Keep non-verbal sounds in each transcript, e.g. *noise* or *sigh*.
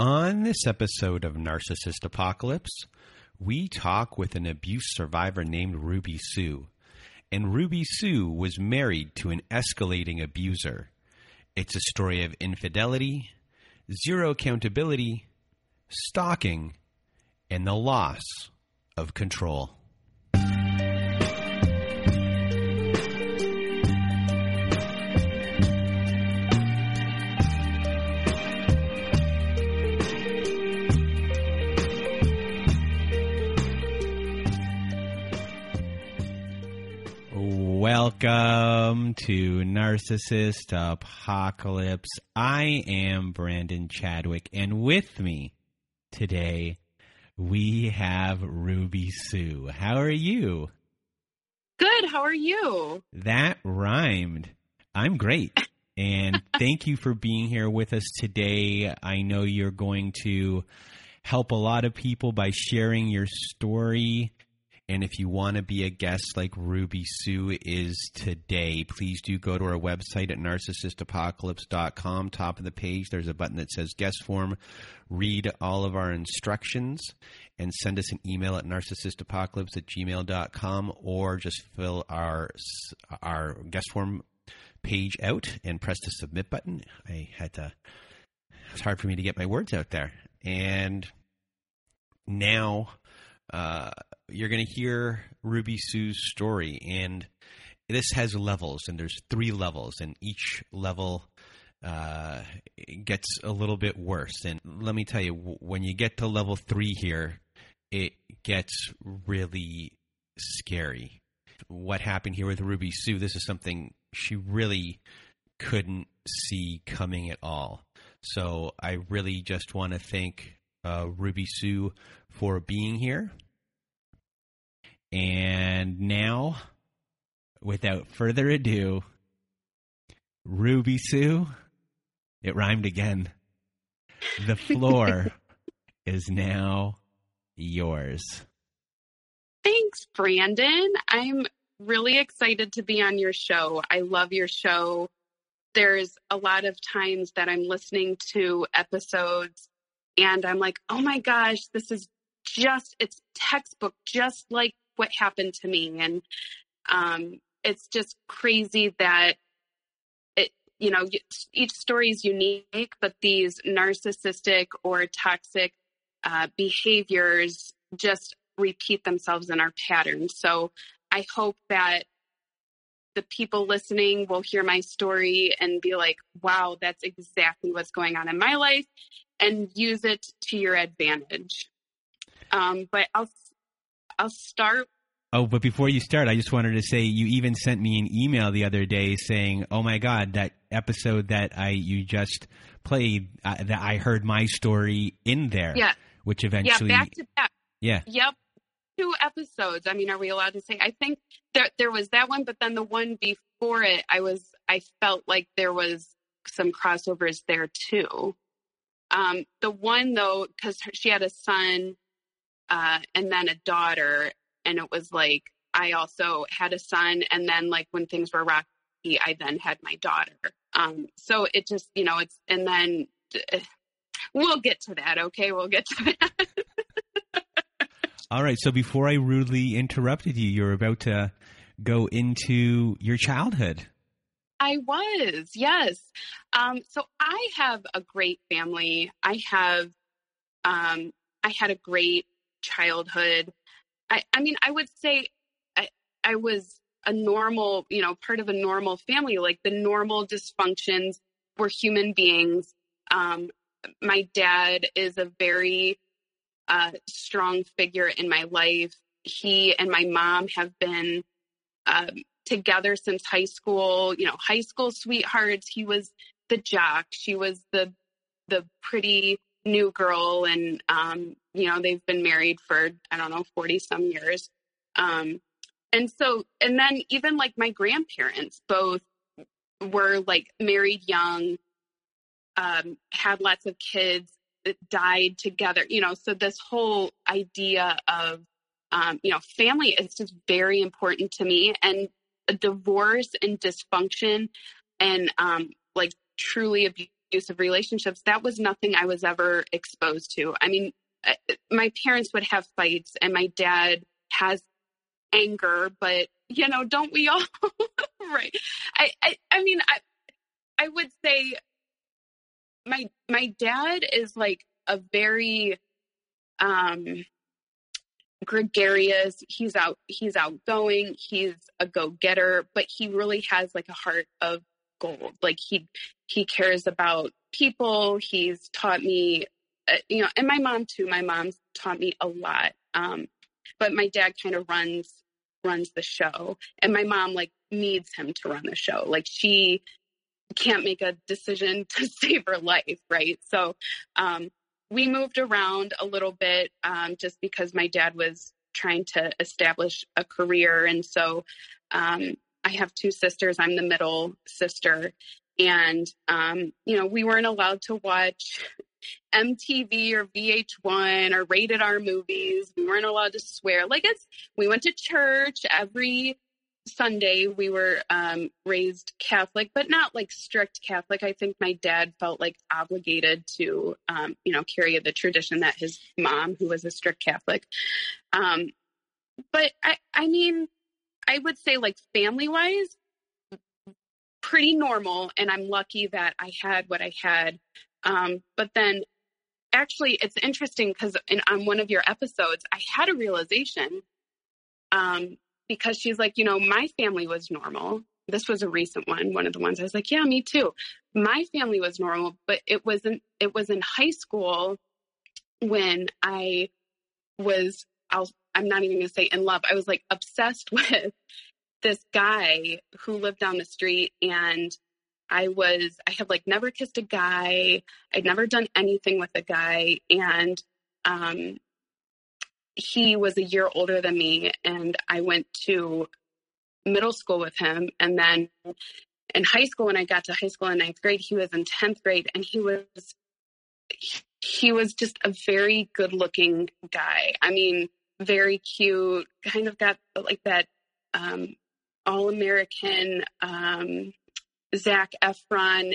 On this episode of Narcissist Apocalypse, we talk with an abuse survivor named Ruby Sue. And Ruby Sue was married to an escalating abuser. It's a story of infidelity, zero accountability, stalking, and the loss of control. Welcome to Narcissist Apocalypse. I am Brandon Chadwick, and with me today we have Ruby Sue. How are you? Good. How are you? That rhymed. I'm great. And *laughs* thank you for being here with us today. I know you're going to help a lot of people by sharing your story and if you want to be a guest like Ruby Sue is today, please do go to our website at narcissistapocalypse.com. Top of the page, there's a button that says guest form. Read all of our instructions and send us an email at narcissistapocalypse at gmail.com or just fill our, our guest form page out and press the submit button. I had to, it's hard for me to get my words out there. And now, uh, you're going to hear Ruby Sue's story, and this has levels, and there's three levels, and each level uh, gets a little bit worse. And let me tell you, when you get to level three here, it gets really scary. What happened here with Ruby Sue? This is something she really couldn't see coming at all. So I really just want to thank uh, Ruby Sue for being here. And now, without further ado, Ruby Sue, it rhymed again. The *laughs* floor is now yours. Thanks, Brandon. I'm really excited to be on your show. I love your show. There's a lot of times that I'm listening to episodes and I'm like, oh my gosh, this is just, it's textbook, just like what happened to me. And um, it's just crazy that it, you know, each story is unique, but these narcissistic or toxic uh, behaviors just repeat themselves in our patterns. So I hope that the people listening will hear my story and be like, wow, that's exactly what's going on in my life and use it to your advantage. Um, but I'll I'll start. Oh, but before you start, I just wanted to say you even sent me an email the other day saying, "Oh my God, that episode that I you just played, uh, that I heard my story in there." Yeah. Which eventually, yeah, back to back. Yeah. Yep. Two episodes. I mean, are we allowed to say? I think there there was that one, but then the one before it, I was I felt like there was some crossovers there too. Um, the one though, because she had a son uh, and then a daughter. And it was like, I also had a son. And then, like, when things were rocky, I then had my daughter. Um, so it just, you know, it's, and then uh, *sighs* we'll get to that. Okay. We'll get to that. All right. So before I rudely interrupted you, you're about to go into your childhood. I was, yes. Um, so I have a great family. I have, um, I had a great childhood. I, I mean, I would say I, I was a normal, you know, part of a normal family. Like the normal dysfunctions were human beings. Um, my dad is a very uh, strong figure in my life. He and my mom have been um, together since high school. You know, high school sweethearts. He was the jock. She was the the pretty new girl and um, you know they've been married for i don't know 40 some years um, and so and then even like my grandparents both were like married young um, had lots of kids died together you know so this whole idea of um, you know family is just very important to me and divorce and dysfunction and um, like truly abusive relationships, that was nothing I was ever exposed to. I mean, my parents would have fights, and my dad has anger, but you know, don't we all? *laughs* right. I, I, I mean, I, I would say my my dad is like a very um gregarious he's out he's outgoing he's a go-getter but he really has like a heart of gold like he he cares about people he's taught me uh, you know and my mom too my mom's taught me a lot um but my dad kind of runs runs the show and my mom like needs him to run the show like she can't make a decision *laughs* to save her life right so um we moved around a little bit um, just because my dad was trying to establish a career. And so um, I have two sisters. I'm the middle sister. And, um, you know, we weren't allowed to watch MTV or VH1 or rated R movies. We weren't allowed to swear. Like it's, we went to church every Sunday, we were um, raised Catholic, but not like strict Catholic. I think my dad felt like obligated to, um, you know, carry the tradition that his mom, who was a strict Catholic. Um, but I, I mean, I would say like family wise, pretty normal. And I'm lucky that I had what I had. Um, but then actually, it's interesting because on one of your episodes, I had a realization um, because she's like, you know, my family was normal. This was a recent one, one of the ones I was like, yeah, me too. My family was normal, but it wasn't, it was in high school when I was, I'll, I'm not even going to say in love. I was like obsessed *laughs* with this guy who lived down the street and I was, I had like never kissed a guy. I'd never done anything with a guy. And, um, he was a year older than me and I went to middle school with him and then in high school when I got to high school in ninth grade he was in 10th grade and he was he was just a very good looking guy I mean very cute kind of got like that um, all American um, Zac Efron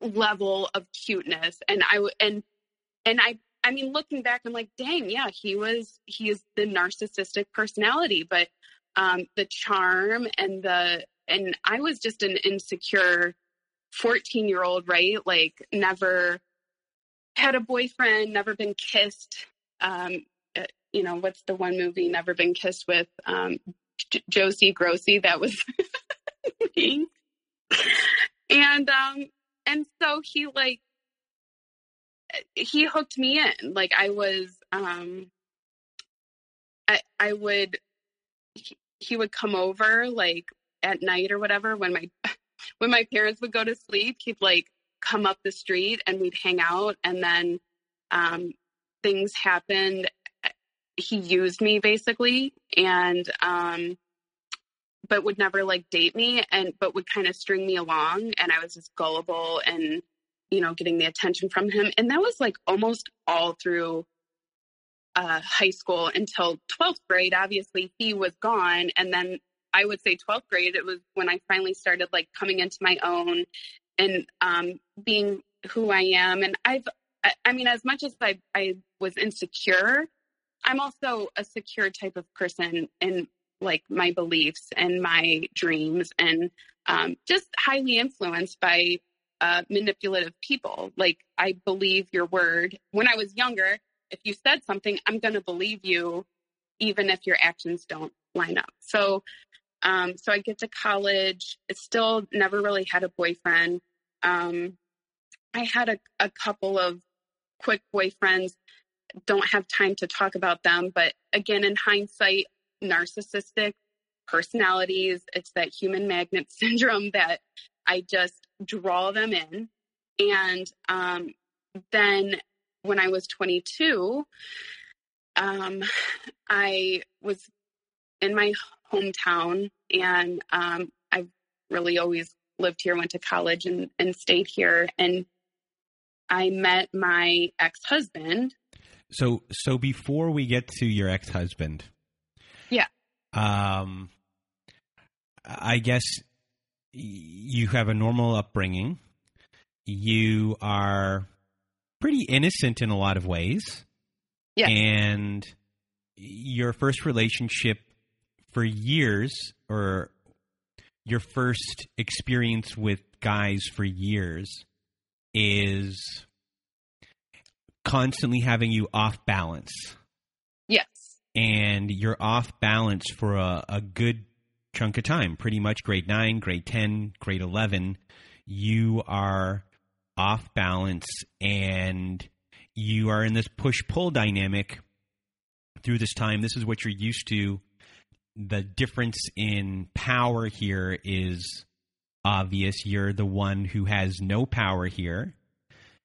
level of cuteness and I and and I I mean, looking back, I'm like, dang, yeah, he was, he is the narcissistic personality, but um, the charm and the, and I was just an insecure 14 year old, right? Like, never had a boyfriend, never been kissed. Um, uh, you know, what's the one movie, Never Been Kissed with um, J- Josie Grossie? That was *laughs* me. And, um, and so he like he hooked me in. Like I was, um, I, I would, he, would come over like at night or whatever when my, *laughs* when my parents would go to sleep, he'd like come up the street and we'd hang out and then, um, things happened. He used me basically and, um, but would never like date me and but would kind of string me along and I was just gullible and you know, getting the attention from him. And that was like almost all through uh, high school until 12th grade. Obviously, he was gone. And then I would say 12th grade, it was when I finally started like coming into my own and um, being who I am. And I've, I mean, as much as I, I was insecure, I'm also a secure type of person in like my beliefs and my dreams and um, just highly influenced by uh, manipulative people. Like, I believe your word. When I was younger, if you said something, I'm going to believe you, even if your actions don't line up. So, um, so I get to college. It still never really had a boyfriend. Um, I had a, a couple of quick boyfriends. Don't have time to talk about them, but again, in hindsight, narcissistic personalities. It's that human magnet *laughs* syndrome that I just draw them in. And um, then when I was 22, um, I was in my hometown and um, I've really always lived here, went to college and, and stayed here. And I met my ex husband. So, so before we get to your ex husband, um, I guess you have a normal upbringing. you are pretty innocent in a lot of ways. Yes. And your first relationship for years, or your first experience with guys for years, is constantly having you off balance. And you're off balance for a, a good chunk of time, pretty much grade 9, grade 10, grade 11. You are off balance and you are in this push pull dynamic through this time. This is what you're used to. The difference in power here is obvious. You're the one who has no power here.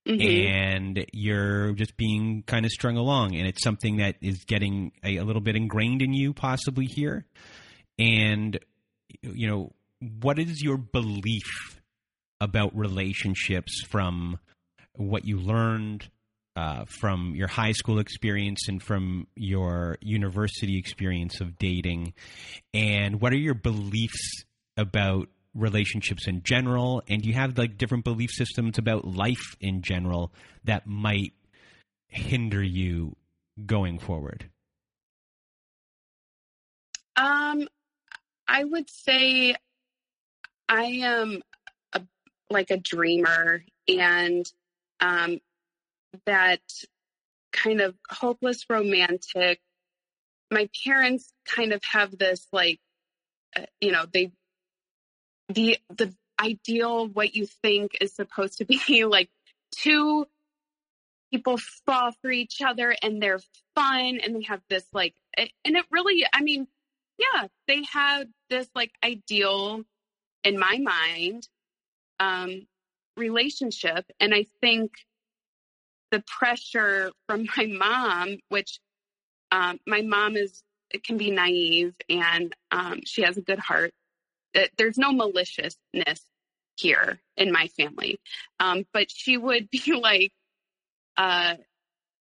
Mm-hmm. And you're just being kind of strung along, and it's something that is getting a, a little bit ingrained in you, possibly here. And you know, what is your belief about relationships from what you learned uh, from your high school experience and from your university experience of dating? And what are your beliefs about relationships in general? And you have like different belief systems about life in general that might hinder you going forward? Um, I would say I am a, like a dreamer and um, that kind of hopeless romantic. My parents kind of have this like, uh, you know, they the the ideal what you think is supposed to be *laughs* like two people fall for each other and they're fun and they have this like and it really i mean yeah they had this like ideal in my mind um relationship. And i think the pressure from *laughs* my mom which um, my mom is it can be naive and um, she has a good heart there's no maliciousness here in my family. Um, but she would *laughs* be like, uh,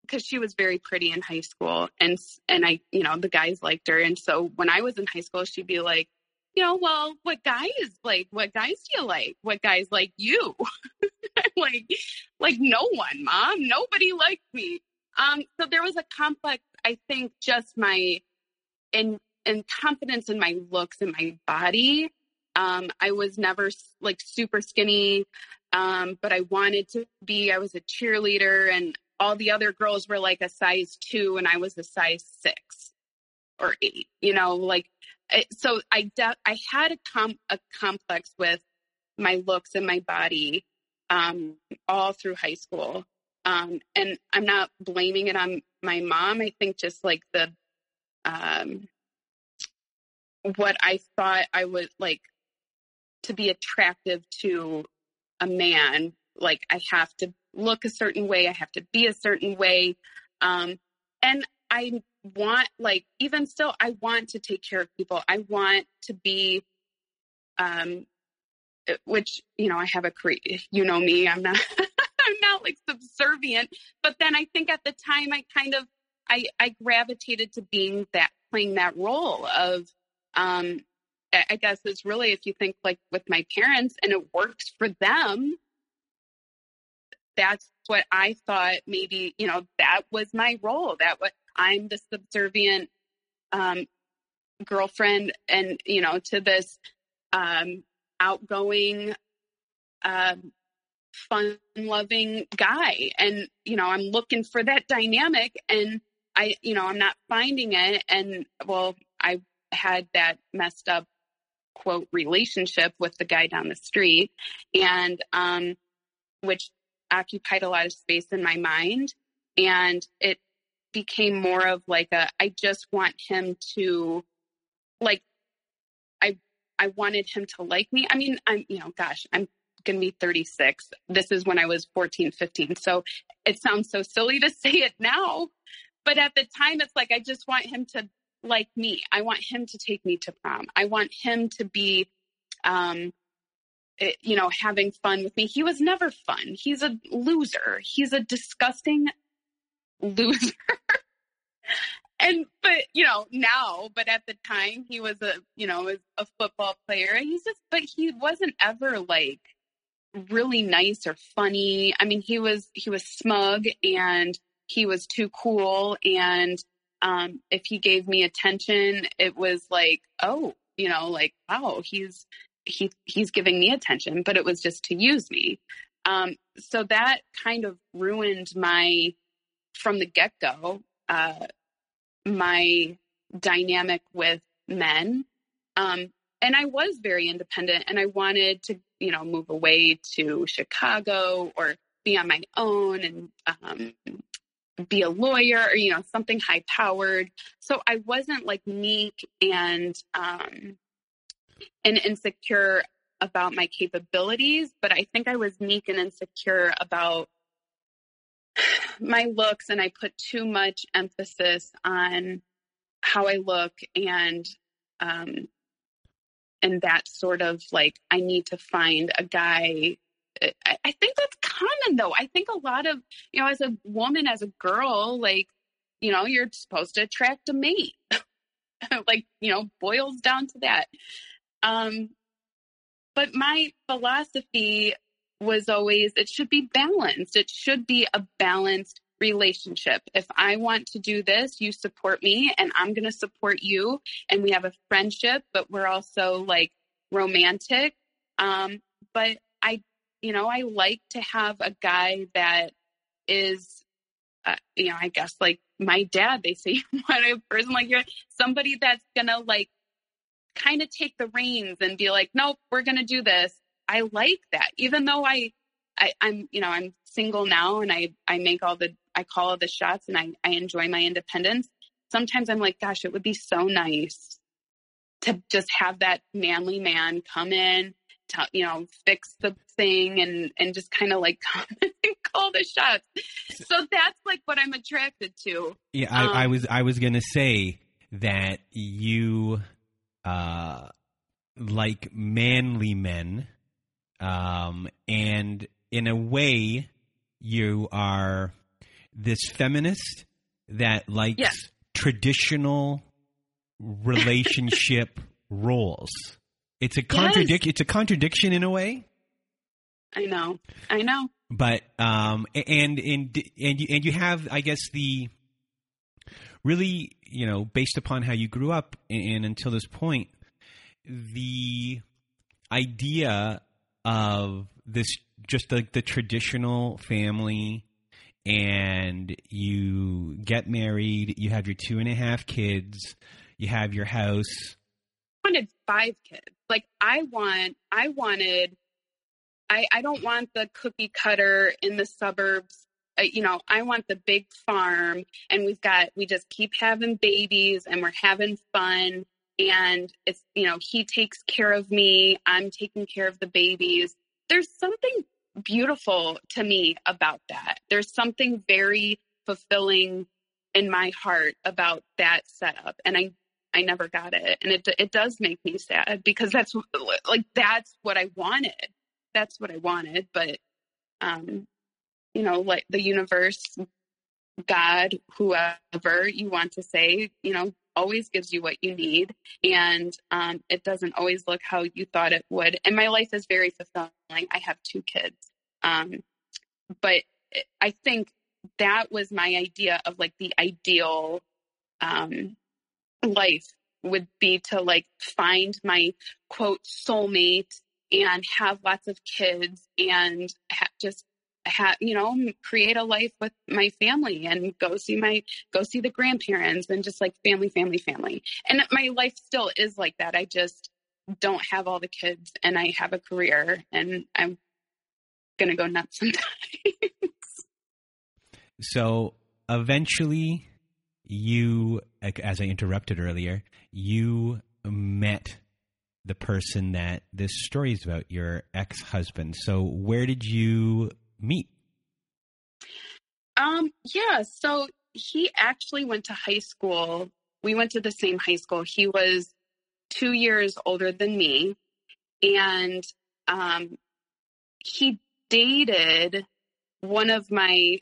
because she was very pretty in high school, and and I, you know, the guys liked her, and so when I was in high school, she'd be like, you know, well, what guys like? What guys do you like? What guys like you? *laughs* like, like no one, mom. Nobody liked me. Um, so there was a complex. I think just my and and confidence in my looks and my body um, I was never like super skinny, um, but I wanted to be. I was a cheerleader, and all the other girls were like a size two, and I was a size six or eight. You know, like so. I de- I had a com- a complex with my looks and my body um, all through high school, um, and I'm not blaming it on my mom. I think just like the um, what I thought I would like to be attractive to a man, like I have to look a certain way, I have to be a certain way. Um, and I want, like, even still, I want to take care of people. I want to be, um, eh, which, you know, I have a career, you know me, I'm not, *laughs* I'm not like subservient, but then I think at the time I kind of, I, I gravitated to being that, playing that role of, um, I guess is really if you think like with my parents and it works for them, that's what I thought maybe, you know, that was my role. That what I'm the subservient um, girlfriend and, you know, to this um, outgoing, uh, fun loving guy. And, you know, I'm looking for that dynamic and I, you know, I'm not finding it. And well, I had that messed up quote relationship with the guy down the street. And um, which occupied a lot of space in my mind. And it became more of like a i just want him to like i i wanted him to like me. I mean i'm you know gosh i'm going to be 36 this is when i was 14 15 so it sounds so silly to *laughs* say it now. But at the time it's like i just want him to like me. I want him to take me to prom. I want him to be, um, eh, you know, having fun with me. He was never fun. He's a loser. He's a disgusting loser. *laughs* and but you know now, but at the time he was a you know a football player. He's just, but he wasn't ever like really nice or funny. I mean, he was he was smug and he was too cool and um, if he gave me attention, it was like, oh, you know, like, wow, he's he he's giving me attention, but it was just to use me. Um, so that kind of ruined my from the get go uh, my dynamic with men. Um, and I was very independent, and I wanted to, you know, move away to Chicago or be on my own and um, be a lawyer or you know something high powered so i wasn't like meek and um and insecure about my capabilities but i think i was meek and insecure about my looks and i put too much emphasis on how i look and um and that sort of like i need to find a guy I think that's common though. I think a lot of, you know, as a woman, as a girl, like, you know, you're supposed to attract a mate. *laughs* like, you know, boils down to that. Um, but my philosophy was always it should be balanced. It should be a balanced relationship. If I want to do this, you support me and I'm going to support you. And we have a friendship, but we're also like romantic. Um, but I you know, I like to have a guy that is, uh, you know, I guess like my dad, they say *laughs* you want a person like you, somebody that's gonna like kind of take the reins and be like, nope, we're gonna do this. I like that, even though I, I I'm, you know, I'm single now and I, I make all the, I call all the shots and I, I enjoy my independence. Sometimes I'm like, gosh, it would be so nice to just have that manly man come in tell, you know, fix the thing and, and just kind of like *laughs* call the shots. So that's like what I'm attracted to. Yeah. I, um, I was, I was going to say that you, uh, like manly men, um, and in a way, you are this feminist that likes yeah. traditional relationship *laughs* roles. It's a contradict. Yes. It's a contradiction in a way. I know. I know. But um, and and and you, and you have, I guess, the really, you know, based upon how you grew up and, until this point, the idea of this just like the, the traditional family and you get married, you have your two and a half kids, you have your house. I wanted five kids. Like I want, I wanted, I, I don't want the cookie cutter in the suburbs. Uh, you know, I want the big farm and we've got, we just keep having babies and we're having fun. And it's, you know, he takes care of me. I'm taking care of the babies. There's something beautiful to me about that. There's something very fulfilling in my heart about that setup. And I I never got it. And it, it does make me sad because that's like, that's what I wanted. That's what I wanted. But, um, you know, like the universe, God, whoever you want to say, you know, always gives you what you need. And um, it doesn't always look how you thought it would. And my life is very fulfilling. I have two kids. Um, but I think that was my idea of like the ideal um, life would be to like find my quote soulmate and have lots of kids and ha- just have you know create a life with my family and go see my go see the grandparents and just like family family family. And my life still is like that. I just don't have all the kids and i have a career and i'm gonna go nuts *laughs* sometimes. So eventually you, as I interrupted earlier, you met the person that this story is about, your ex husband. So, where did you meet? Um, yeah, so he actually went to high school. We went to the same high school. He was two years older than me, and um, he dated one of my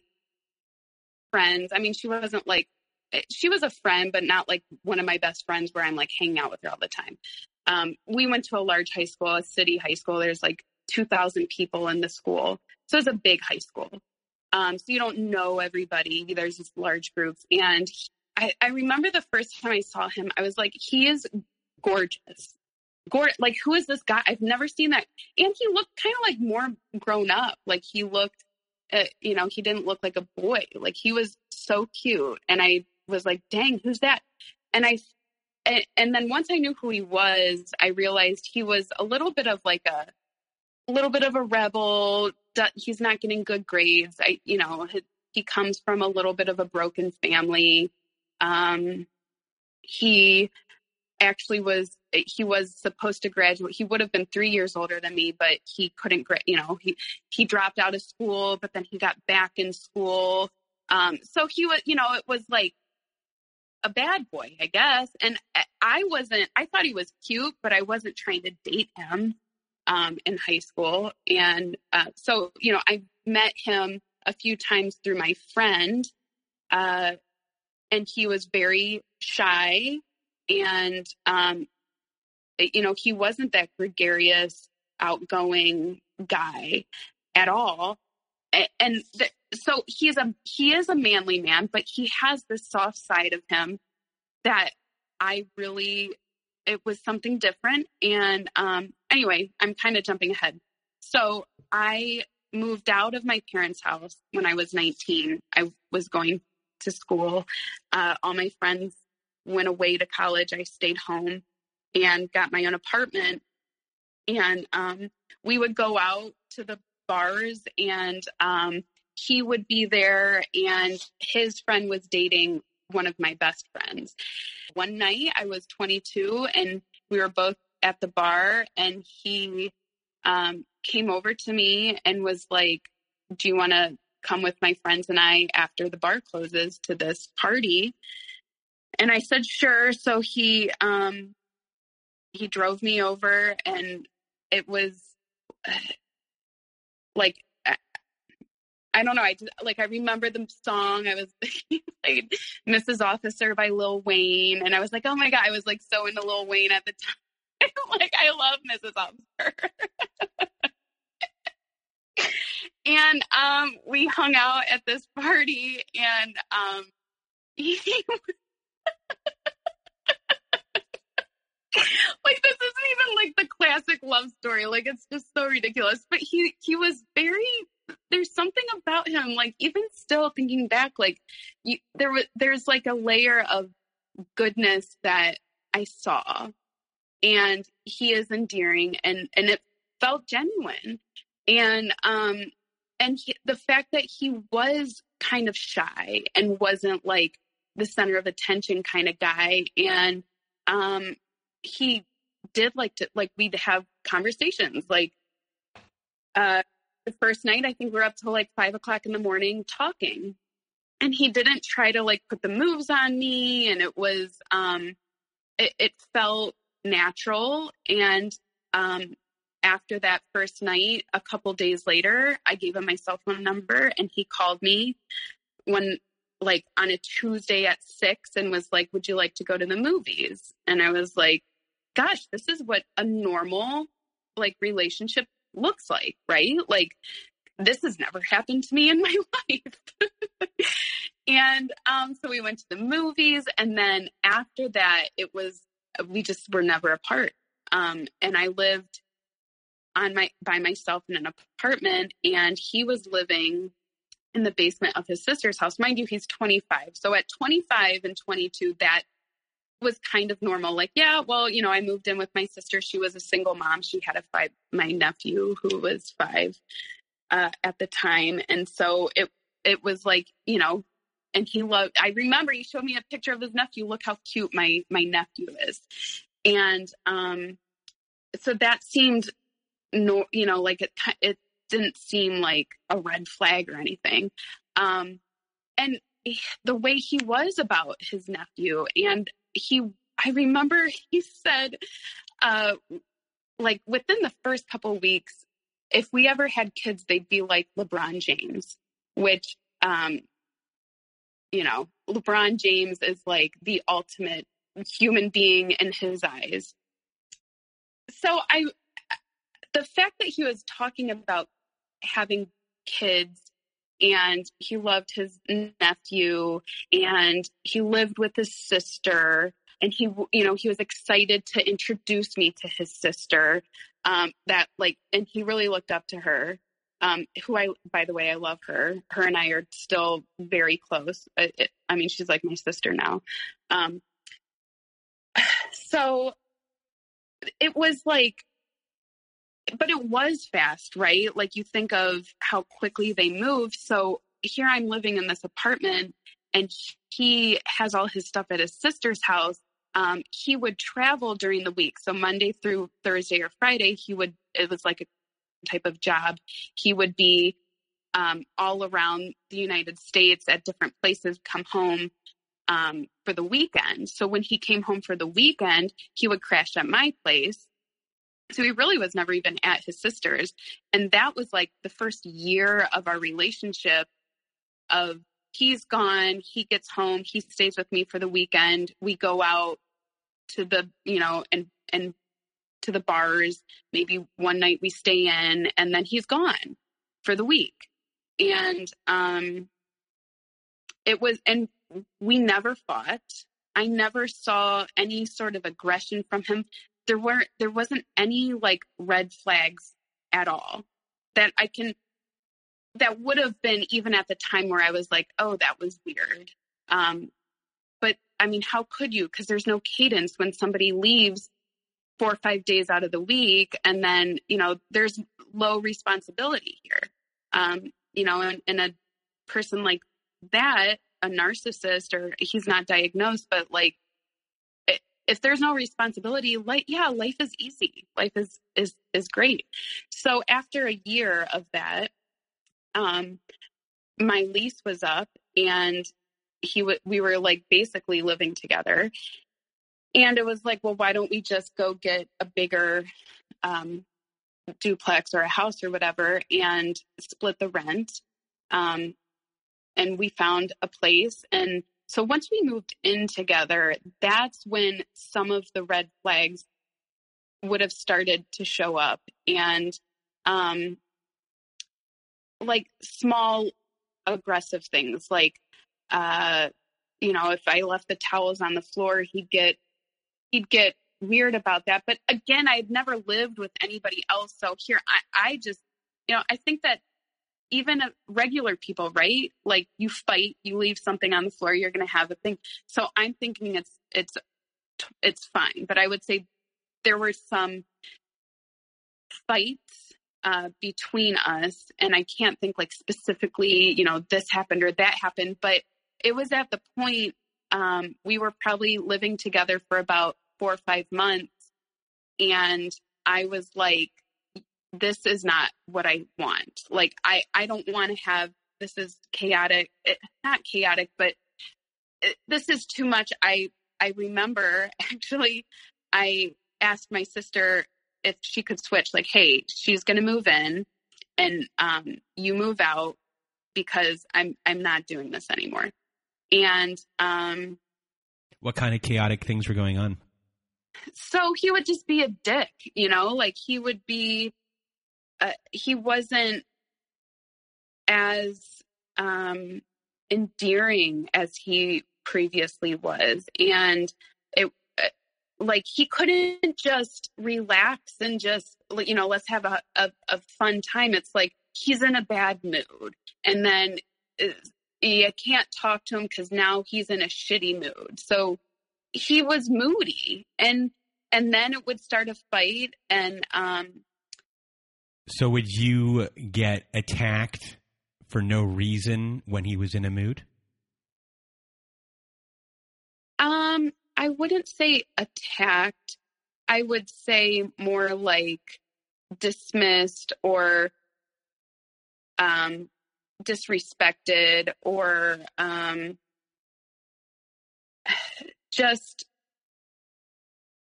friends. I mean, she wasn't like she was a friend, but not like one of my best friends where I'm like hanging out with her all the time. Um, we went to a large high school, a city high school. There's like 2,000 people in the school. So it's a big high school. Um, so you don't know everybody. There's these large groups. And I, I remember the first time I saw him, I was like, he is gorgeous. Gord, like, who is this guy? I've never seen that. And he looked kind of like more grown up. Like he looked, uh, you know, he didn't look like a boy. Like he was so cute. And I was like, dang, who's that? And I, and, and then once I knew who he was, I realized he was a little bit of like a, a little bit of a rebel. He's not getting good grades. I, you know, he, comes from a little bit of a broken family. Um, he actually was he was supposed to graduate he would have been three years older than me but he couldn't you know he he dropped out of school but then he got back in school um so he was you know it was like a bad boy i guess. And i wasn't i thought he was cute but i wasn't trying to date him um in high school. And uh so you know i met him a few times through my friend uh and he was very shy and um, you know he wasn't that gregarious outgoing guy at all and so he's a he is a manly man but he has this soft side of him that i really it was something different. And um anyway i'm kind of jumping ahead. So i moved out of my parents house when i was 19 i was going to school. Uh, all my friends went away to college, I stayed home and got my own apartment. And um, we would go out to the bars, and um, he would be there, and his friend was dating one of my best friends. One night, I was 22, and we were both at the bar, and he um, came over to me and was like, Do you want to come with my friends and I after the bar closes to this party? and I said sure. So he um he drove me over and it was like I don't know. I just, like I remember the song. I was *laughs* like Mrs. Officer by Lil Wayne, and I was like, oh my god, I was like so into Lil Wayne at the time. *laughs* like I love Mrs. Officer. *laughs* and um, we hung out at this party, and um, he *laughs* like this isn't even like the classic love story. Like it's just so ridiculous. But he he was very there's something about him like even still thinking back like you, there was there's like a layer of goodness that I saw and he is endearing and and it felt genuine and um and he, the fact that he was kind of shy and wasn't like the center of attention kind of guy and um he did like to like we'd have conversations like uh the first night i think we are up till like five o'clock in the morning talking. And he didn't try to like put the moves on me and it was um it, it felt natural. And um after that first night a couple days later i gave him my cell phone number and he called me when like on a tuesday at six and was like would you like to go to the movies? And i was like gosh, this is what a normal like relationship looks like, right? Like this has never happened to me in *laughs* my life. and um, so we went to the movies, and then after that, it was we just were never apart. Um, and I lived on my by myself in an apartment, and he was living in the basement of his sister's house. Mind you, he's 25. So at 25 and 22, that was kind of normal. Like, yeah, well, you know, I moved in with my sister. She was a single mom. She had a five, my nephew who was five uh, at the time. And so it, it was like, you know, and he loved, I remember he showed me a picture of his nephew. Look how cute my, my nephew is. And, um, so that seemed no, you know, like it, it didn't seem like a red flag or anything. Um, and the way he was about his nephew and he I remember he said uh like within the first couple weeks if we ever had kids they'd be like LeBron James which um you know LeBron James is like the ultimate human being in his eyes. So I the fact that he was talking about having kids and he loved his nephew and he lived with his sister and he you know he was excited to introduce me to his sister um that like and he really looked up to her um who i by the way i love her. Her and i are still very close. I, I mean she's like my sister now. Um *sighs* so it was like but it was fast right like you think of how quickly they moved so here i'm living in this apartment and he has all his stuff at his sister's house um, he would travel during the week. So Monday through Thursday or Friday, he would, it was like a type of job. He would be um, all around the United States at different places, come home um, for the weekend. So when he came home for the weekend, he would crash at my place. So he really was never even at his sister's. And that was like the first year of our relationship of he's gone, he gets home, he stays with me for the weekend. We go out to the, you know, and and to the bars. Maybe one night we stay in and then he's gone for the week. And um it was and we never fought. I never saw any sort of aggression from him. There weren't there wasn't any like red flags at all that I can that would have been even at the time where I was like, oh, that was weird. Um, but I mean, how could you? Because there's no cadence when somebody leaves four or five days out of the week, and then you know there's low responsibility here. Um, you know, and, and a person like that, a narcissist, or he's not diagnosed, but like if there's no responsibility like yeah life is easy. Life is is is great. So after a year of that um, my lease was up and he w- we were like basically living together. And it was like well why don't we just go get a bigger um, duplex or a house or whatever and split the rent um, and we found a place and so once we moved in together that's when some of the red flags would have started to show up. And um, like small aggressive things like uh you know if i left the towels on the floor he'd get he'd get weird about that. But again i'd never lived with anybody else. So here i i just you know i think that even regular people right like you fight you leave something on the floor you're going to have a thing so i'm thinking it's it's it's fine but i would say there were some fights uh, between us. And I can't think like specifically, you know, this happened or that happened, but it was at the point um, we were probably living together for about four or five months. And I was like, this is not what I want. Like, I, I don't want to have this is chaotic, it, eh, not chaotic, but it, this is too much. I, I remember *laughs* actually, I asked my sister if she could switch, like, hey, she's going to move in, and um, you move out because I'm I'm not doing this anymore. And um, what kind of chaotic things were going on? So he would just be a dick, you know, like he would be. Uh, he wasn't as um, endearing as he previously was, and it like he couldn't just relax and just you know let's have a, a, a fun time. It's like he's in a bad mood. And then uh, you can't talk to him because now he's in a shitty mood. So he was moody. And and then it would start a fight and um so would you get attacked for no reason when he was in a mood um I wouldn't say attacked. I would say more like dismissed or um, disrespected or um, *sighs* just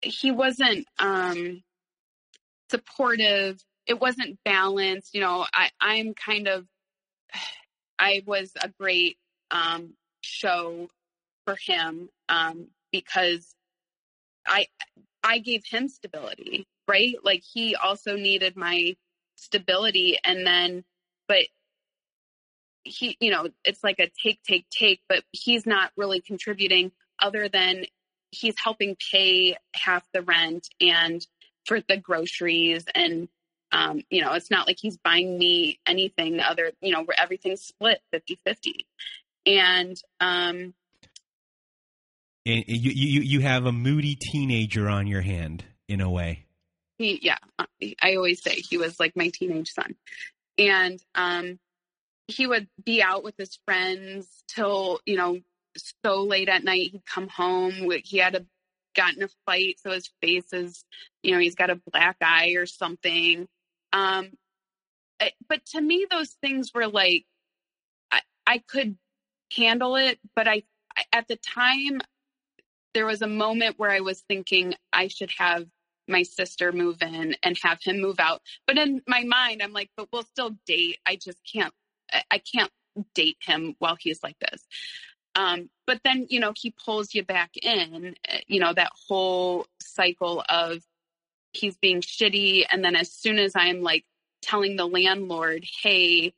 he wasn't um, supportive. It wasn't balanced. You know, I, I'm kind of *sighs* I was a great um, show for him. Um, because I I gave him stability, right? Like he also needed my stability and then but he you know it's like a take take take but he's not really contributing other than he's helping pay half the rent and for the groceries and um, you know it's not like he's buying me anything other you know where everything's split 50 50 and um and you, you you have a moody teenager on your hand in a way. He yeah uh, i always say he was like my teenage son. And um he would be out with his friends till you know so late at night he'd come home. He had a gotten a fight so his face is you know he's got a black eye or something um but to me those things were like i, I could handle it but I, I at the time there was a moment where i was thinking i should have my sister move in and have him move out but in my mind i'm like but we'll still date i just can't I can't date him while he's like this. Um, but then, you know, he pulls you back in, eh, you know, that whole cycle of he's being shitty. And then as soon as I'm like telling the landlord, hey,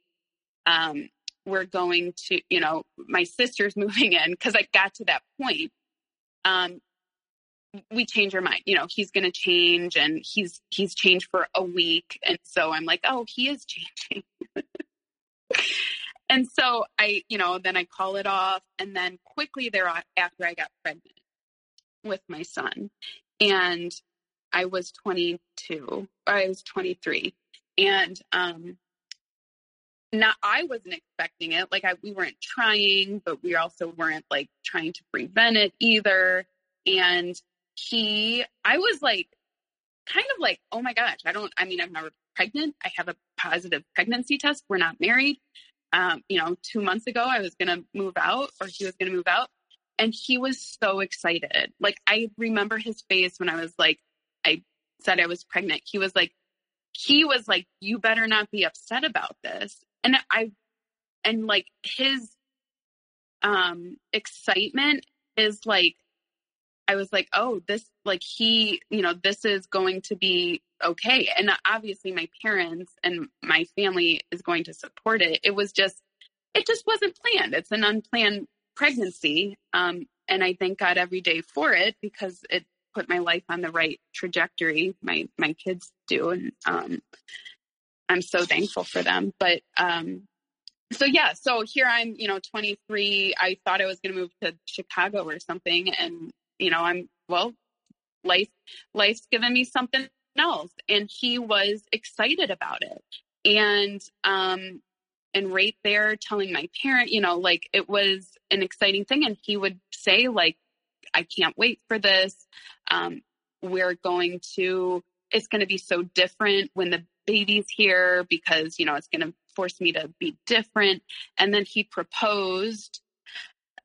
um, we're going to, you know, my sister's *laughs* moving in, because I got to that point. Um, we change our mind you know he's going to change and he's he's changed for a week and so i'm like oh he is *laughs* changing and so I, you know, then I call it off. And then quickly thereafter, I got pregnant with my son. And I was 22, or I was 23. And um, not, I wasn't expecting it. Like, I, we weren't trying, but we also weren't like trying to prevent it either. And he, I was like, kind of like, oh my gosh, I don't, I mean, I've never pregnant. I have a positive pregnancy test. We're not married. Um, you know, two months ago, I was to move out or he was to move out. And he was so excited. Like, I remember his face when I was like, said I was pregnant. He was like, he was like, you better not be upset about this. And I, and like his um excitement is like I was like, oh, this, like, he, you know, this is going to be okay. And obviously, my parents and my family is going to support it. It was just, it just wasn't planned. It's an unplanned pregnancy. Um, and I thank God every day for it because it put my life on the right trajectory. My, my kids do. And, um, I'm so thankful for them. But, um, so yeah, so here I'm, you know, 23. I thought I was going to move to Chicago or something, and you know, I'm, well, life, life's given me something else. And he was excited about it. And, um, and right there telling my parent, you know, like it was an exciting thing. And he would say, like, I can't wait for this. Um, we're going to, it's going to be so different when the baby's here because, you know, it's going to force me to be different. And then he proposed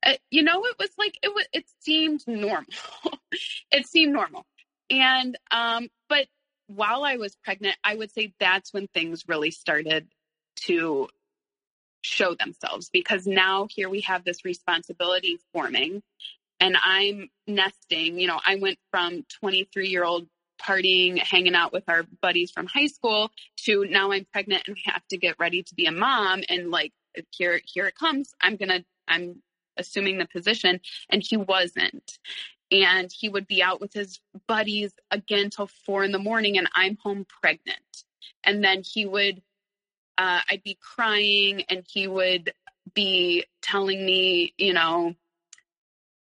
uh, you know, it was like it was. It seemed normal. *laughs* it seemed normal, and um, but while I was pregnant, I would say that's when things really started to show themselves because now here we have this responsibility forming and I'm nesting. You know, I went from 23 year old partying, hanging out with our buddies from high school to now I'm pregnant and have to get ready to be a mom. And like, here, here it comes. I'm going to, I'm assuming the position, and he wasn't. And he would be out with his buddies again till four in the morning, and I'm home pregnant. And then he would, uh, I'd be crying, and he would be telling me, you know,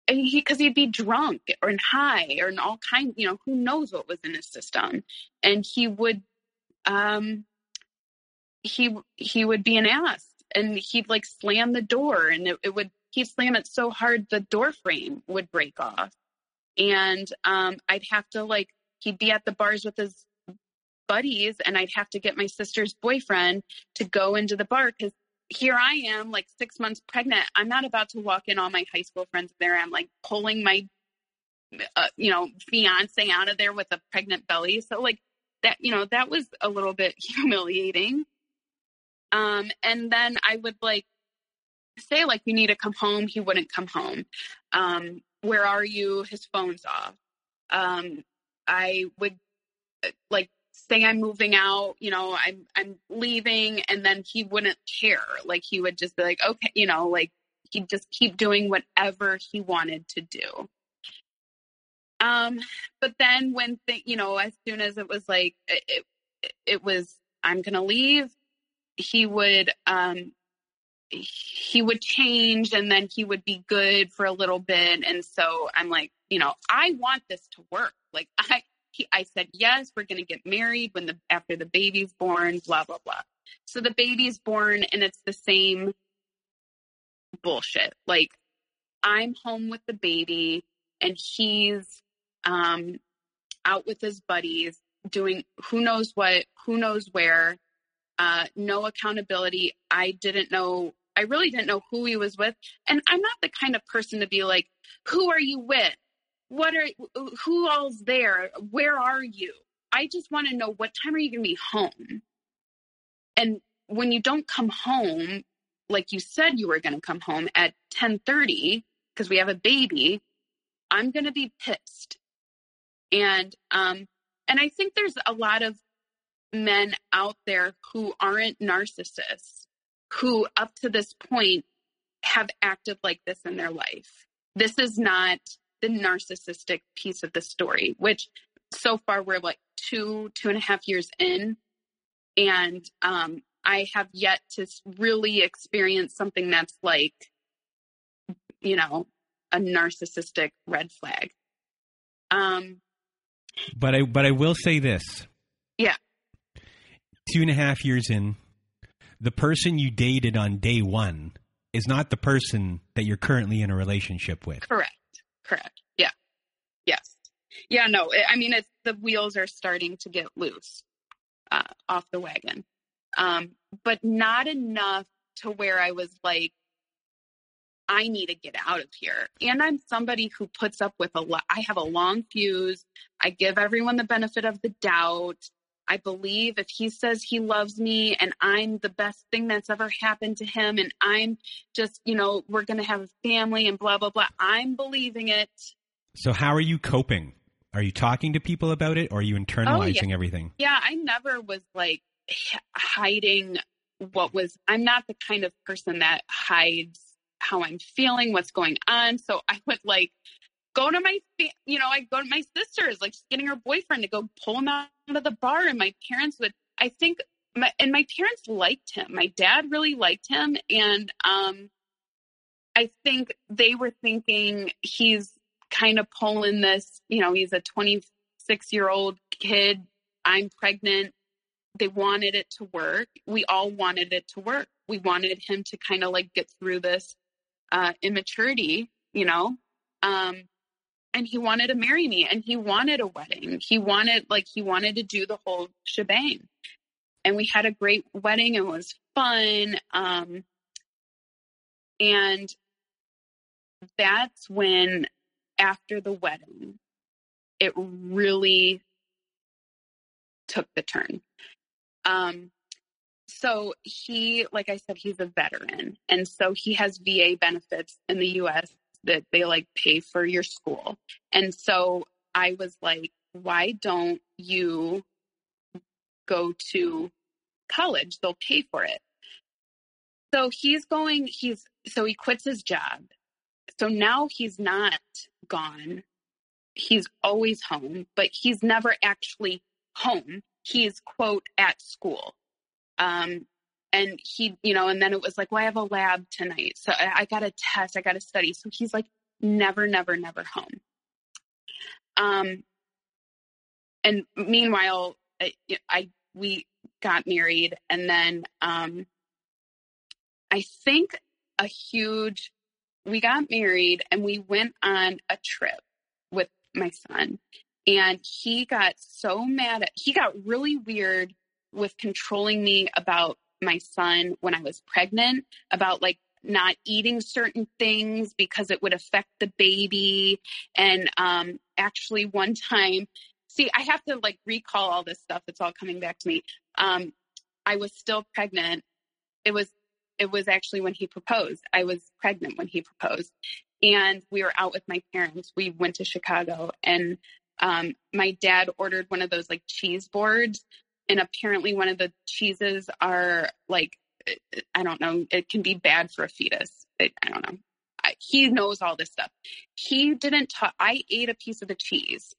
he because he'd be drunk or high or in all kinds, you know, who knows what was in his system, and he would, um, he he would be an ass, and he'd like slam the door, and it, it would he'd slam it so hard the door frame would break off. And um, I'd have to like, he'd be at the bars with his buddies, and I'd have to get my sister's boyfriend to go into the bar because here I am, like six months pregnant. I'm not about to walk in all my high school friends there. I'm like pulling my, uh, you know, fiance out of there with a pregnant belly. So like that, you know, that was a little bit *laughs* humiliating. Um, and then I would like say like you need to come home he wouldn't come home um, where are you his phone's off um, i would like say I'm moving out, you know, I'm I'm leaving and then he wouldn't care. Like he would just be like, okay, you know, like he'd just keep doing whatever he wanted to do. Um, but then when th- you know, as soon as it was like it, it, it was I'm gonna leave, he would um he would change and then he would be good for a little bit. And so I'm like, you know, I want this to work. Like *laughs* I he, I said, yes, we're going to get married when the after the baby's born, blah blah blah. So the baby's born, and it's the same bullshit. Like I'm home with the baby, and he's um, out with his buddies doing who knows what, who knows where. Uh, no accountability. I didn't know. I really didn't know who he was with, and I'm not the kind of person to be like, "Who are you with? What are who all's there? Where are you?" I just want to know what time are you going to be home? And when you don't come home, like you said you were going to come home at 10:30 because we have a baby, I'm going to be pissed. And um and I think there's a lot of men out there who aren't narcissists who up to this point have acted like this in their life. This is not the narcissistic piece of the story, which so far we're like two, two and a half years in. And um, I have yet to really experience something that's like, you know, a narcissistic red flag. Um, but I but I will say this. Yeah. Two and a half years in, the person you dated on day one is not the person that you're currently in a relationship with. Correct. Correct. Yeah. Yes. Yeah. No. I mean, it's the wheels are starting to get loose uh, off the wagon, um, but not enough to where I was like, I need to get out of here. And I'm somebody who puts up with a lot. I have a long fuse. I give everyone the benefit of the doubt. I believe if he says he loves me and I'm the best thing that's ever happened to him and I'm just, you know, we're going to have a family and blah, blah, blah, I'm believing it. So, how are you coping? Are you talking to people about it or are you oh, internalizing oh, yeah. everything? Yeah, I never was like hiding what was, I'm not the kind of person that hides how I'm feeling, what's going on. So I would like go to my, you know, I go to my sister's, like she's getting her boyfriend to go pull him out of the bar. And my parents would, I think, my, and my parents liked him. My dad really liked him. And um, I think they were thinking he's kind of pulling this, you know, he's a 26 year old kid. I'm pregnant. They wanted it to work. We all wanted it to work. We wanted him to kind of like get through this uh, immaturity, you know. Um, and he wanted to marry me and he wanted a wedding. He wanted, like, he wanted to do the whole shebang. And we had a great wedding. It was fun. Um, and that's when, after the wedding, it really took the turn. Um, so he, like I said, he's a veteran. And so he has VA benefits in the US that they like pay for your school. And so I was like, why don't you go to college? They'll pay for it. So he's going, he's, so he quits his job. So now he's not gone. He's always home, but he's never actually home. He's, quote, at school. Um, and he, you know, and then it was like, well, I have a lab tonight. So I, I got a test, I got to study. So he's like, never, never, never home. Um, and meanwhile, I, I we got married, and then um, I think a huge. We got married, and we went on a trip with my son, and he got so mad at. He got really weird with controlling me about my son when I was pregnant, about like not eating certain things because it would affect the baby. And um, actually, one time, see, I have to like recall all this stuff. It's all coming back to me. Um, I was still pregnant. It was it was actually when he proposed. I was pregnant when he proposed, and we were out with my parents. We went to Chicago, and um, my dad ordered one of those like cheese boards, and apparently one of the cheeses are like I don't know, it can be bad for a fetus. I, I don't know. I, he knows all this stuff. He didn't talk. I ate a piece of the cheese,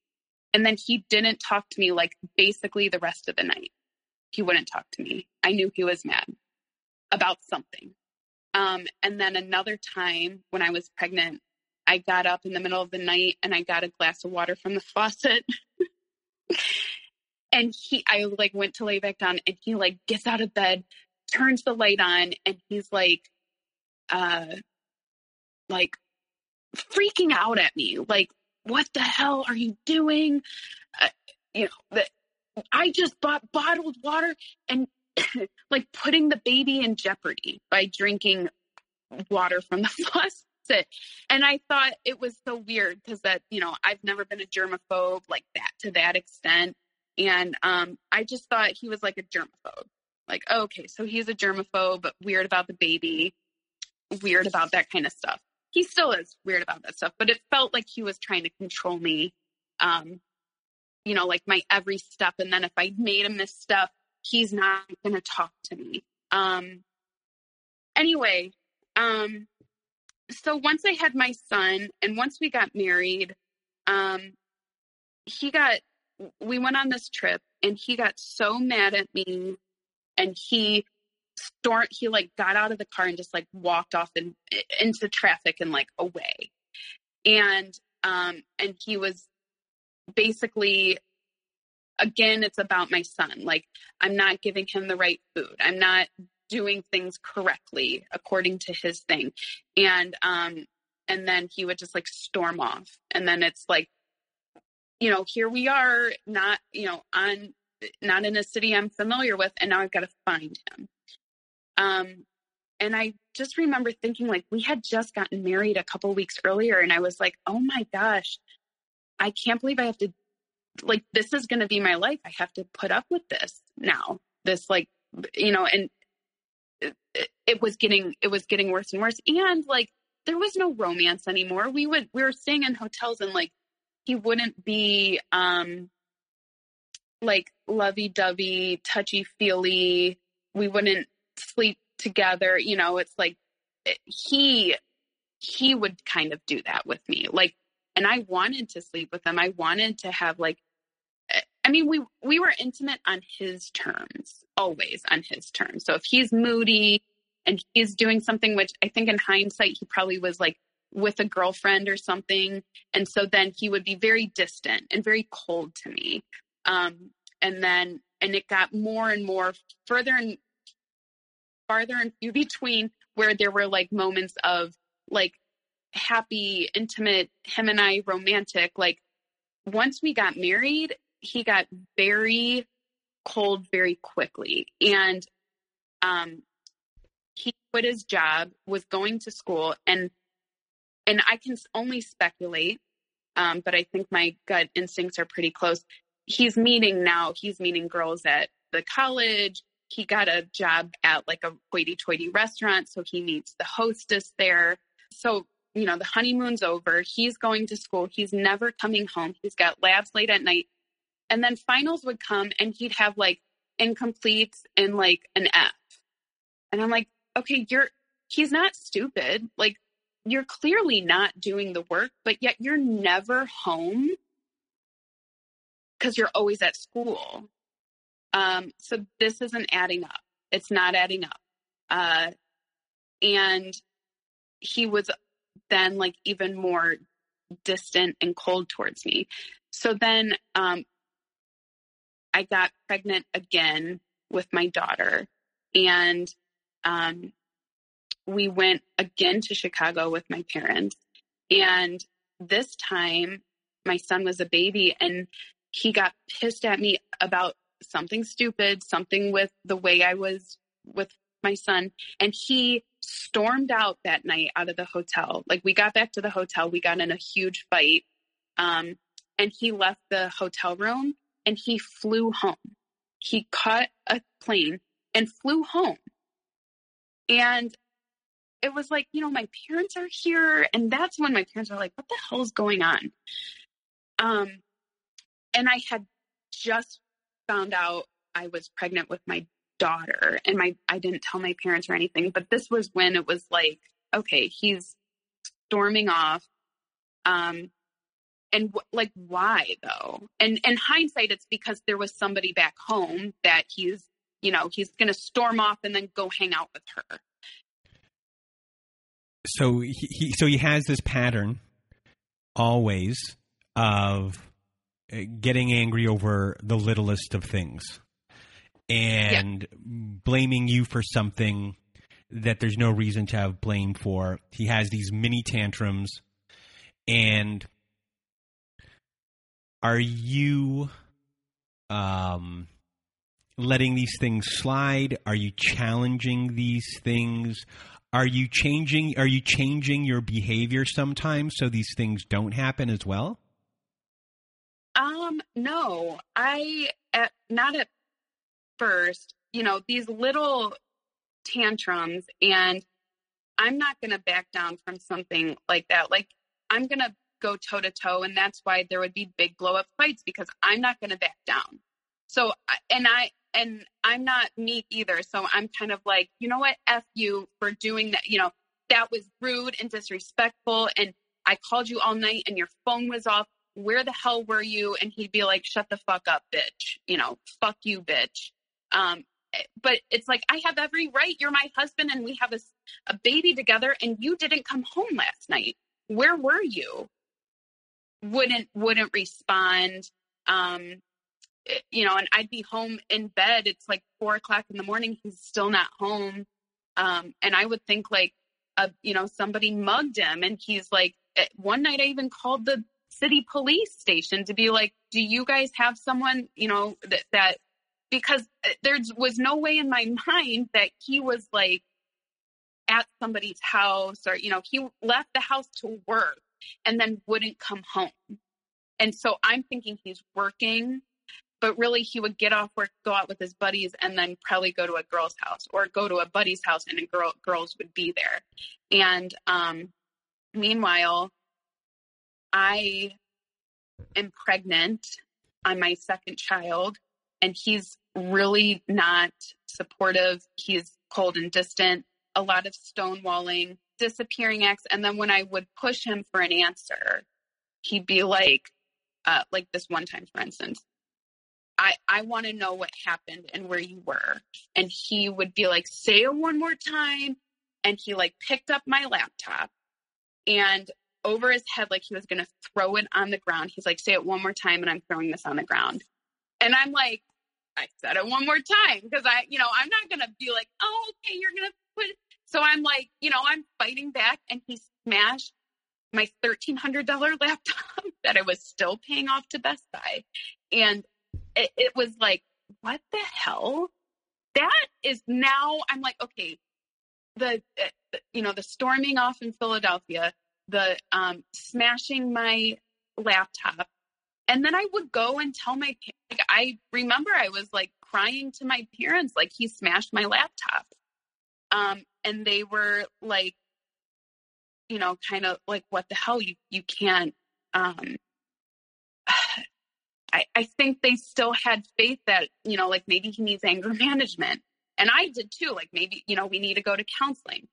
and then he didn't talk to me like basically the rest of the night. He wouldn't talk to me. I knew he was mad about something. Um, and then another time when I was pregnant, I got up in the middle of the night and I got a glass of water from the *laughs* faucet. And he, I like went to lay back down and he like gets out of bed, turns the light on, and he's like, uh, like freaking out at me. Like, what the hell are you doing? Uh, you know, that I just bought bottled water and *coughs* like putting the baby in jeopardy by drinking water from the *laughs* faucet. And I thought it was so weird because that, you know, I've never been a germaphobe like that to that extent. And um, I just thought he was like a germaphobe. Like, oh, okay, so he's a germaphobe, but weird about the baby, weird about that kind of stuff. He still is weird about that stuff, but it felt like he was trying to control me. Um, you know, like my every step. And then if I made a misstep, he's not going to talk to me. Um, anyway, um, so once I had my son and once we got married, um, he got, we went on this trip and he got so mad at me and he stormed, he like got out of the car and just like walked off in, into traffic and like away. And, um, and he was basically, again, it's about my son. Like, I'm not giving him the right food. I'm not doing things correctly according to his thing. And um and then he would just like storm off. And then it's like, you know, here we are, not, you know, on not in a city I'm familiar with, and now I've got to find him. Um and I just remember thinking like we had just gotten married a couple weeks earlier and I was like, "Oh my gosh, I can't believe I have to like this is going to be my life. I have to put up with this now." This like you know, and it, was getting it was getting worse and worse and like there was no romance anymore we would we were staying in hotels and like he wouldn't be um like lovey-dovey touchy-feely we wouldn't sleep together you know it's like he he would kind of do that with me like and i wanted to sleep with him i wanted to have like I mean, we we were intimate on his terms, always on his terms. So if he's moody and he's doing something which I think in hindsight he probably was like with a girlfriend or something, and so then he would be very distant and very cold to me. Um, and then and it got more and more further and farther and between where there were like moments of like happy, intimate, him and I romantic. Like once we got married, he got very cold very quickly. And um, he quit his job, was going to school, and and I can only speculate, um, but I think my gut instincts are pretty close. He's meeting now. He's meeting girls at the college. He got a job at like a hoity-toity restaurant, so he meets the hostess there. So you know the honeymoon's over. He's going to school. He's never coming home. He's got labs late at night. And then finals would come and he'd have like incompletes and like an F. And I'm like, okay, you're, he's not stupid. Like, you're clearly not doing the work, but yet you're never home because you're always at school. Um, so this isn't adding up. It's not adding up. Uh, and he was then like even more distant and cold towards me. So then um, I got pregnant again with my daughter. And um, we went again to Chicago with my parents. And this time, my son was a baby and he got pissed at me about something stupid, something with the way I was with my son. And he stormed out that night out of the hotel. Like we got back to the hotel, we got in a huge fight. Um, and he left the hotel room and he flew home. He caught a plane and flew home. And it was like, you know, my parents are here. And that's when my parents were like, what the hell is going on? Um, and I had just found out I was pregnant with my daughter and my I didn't tell my parents or anything, but this was when it was like, okay, he's storming off. Um and w- like why though? And in hindsight it's because there was somebody back home that he's, you know, he's going to storm off and then go hang out with her. So he, he so he has this pattern always of uh, getting angry over the littlest of things and yeah. blaming you for something that there's no reason to have blame for. He has these mini tantrums and are you um letting these things slide? Are you challenging these things? Are you changing are you changing your behavior sometimes so these things don't happen as well? Um no. I at, not at first, you know, these little tantrums and I'm not going to back down from something like that. Like I'm going to go toe to toe and that's why there would be big blow up fights because I'm not going to back down. So and I and I'm not meek either. So I'm kind of like, you know what? F you for doing that. You know, that was rude and disrespectful. And I called you all night and your phone was off. Where the hell were you? And he'd be like, shut the fuck up, bitch. You know, fuck you, bitch. Um, but it's like I have every right. You're my husband, and we have a, a baby together, and you didn't come home last night. Where were you? Wouldn't wouldn't respond. Um, eh, you know, and I'd be home in bed. It's like four o'clock in the morning. He's still not home. Um, and I would think like, uh, you know, somebody mugged him, and he's like. Eh, one night, I even called the city police station to be like, "Do you guys have someone, you know, that that because uh, there was no way in my *laughs* mind that he was like at somebody's house or you know he left the house to work and then wouldn't come home and so i'm thinking he's working but really he would get off work go out with his buddies and then probably go to a girl's house or go to a buddy's house and a girl girls would be there and um meanwhile i am pregnant on my second child and he's really not supportive. He's cold and distant, a lot of stonewalling, disappearing acts. And then when I would push him for an answer, he'd be like, uh, like this one time, for instance, I, I want to know what happened and where you were. And he would be like, say it one more time. And he like picked up my laptop and over his head, like he was going to throw it on the ground. He's like, say it one more time and I'm throwing this on the ground. And I'm like, I said it one more time because I, you know, I'm not going to be like, oh, okay, you're going to put. So I'm like, you know, I'm fighting back and he smashed my $1,300 *laughs* laptop that I was still paying off to Best Buy. And it, it was like, what the hell? That is now, I'm like, okay, the, uh, you know, the storming off in Philadelphia, the um, smashing my laptop, and then I would go and tell my like, I remember I was like crying to my parents like he smashed my laptop. Um and they were like you know kind of like what the hell you you can't um I, I think they still had faith that, you know, like maybe he needs anger *laughs* management. And I did too. Like maybe, you know, we need to go to counseling.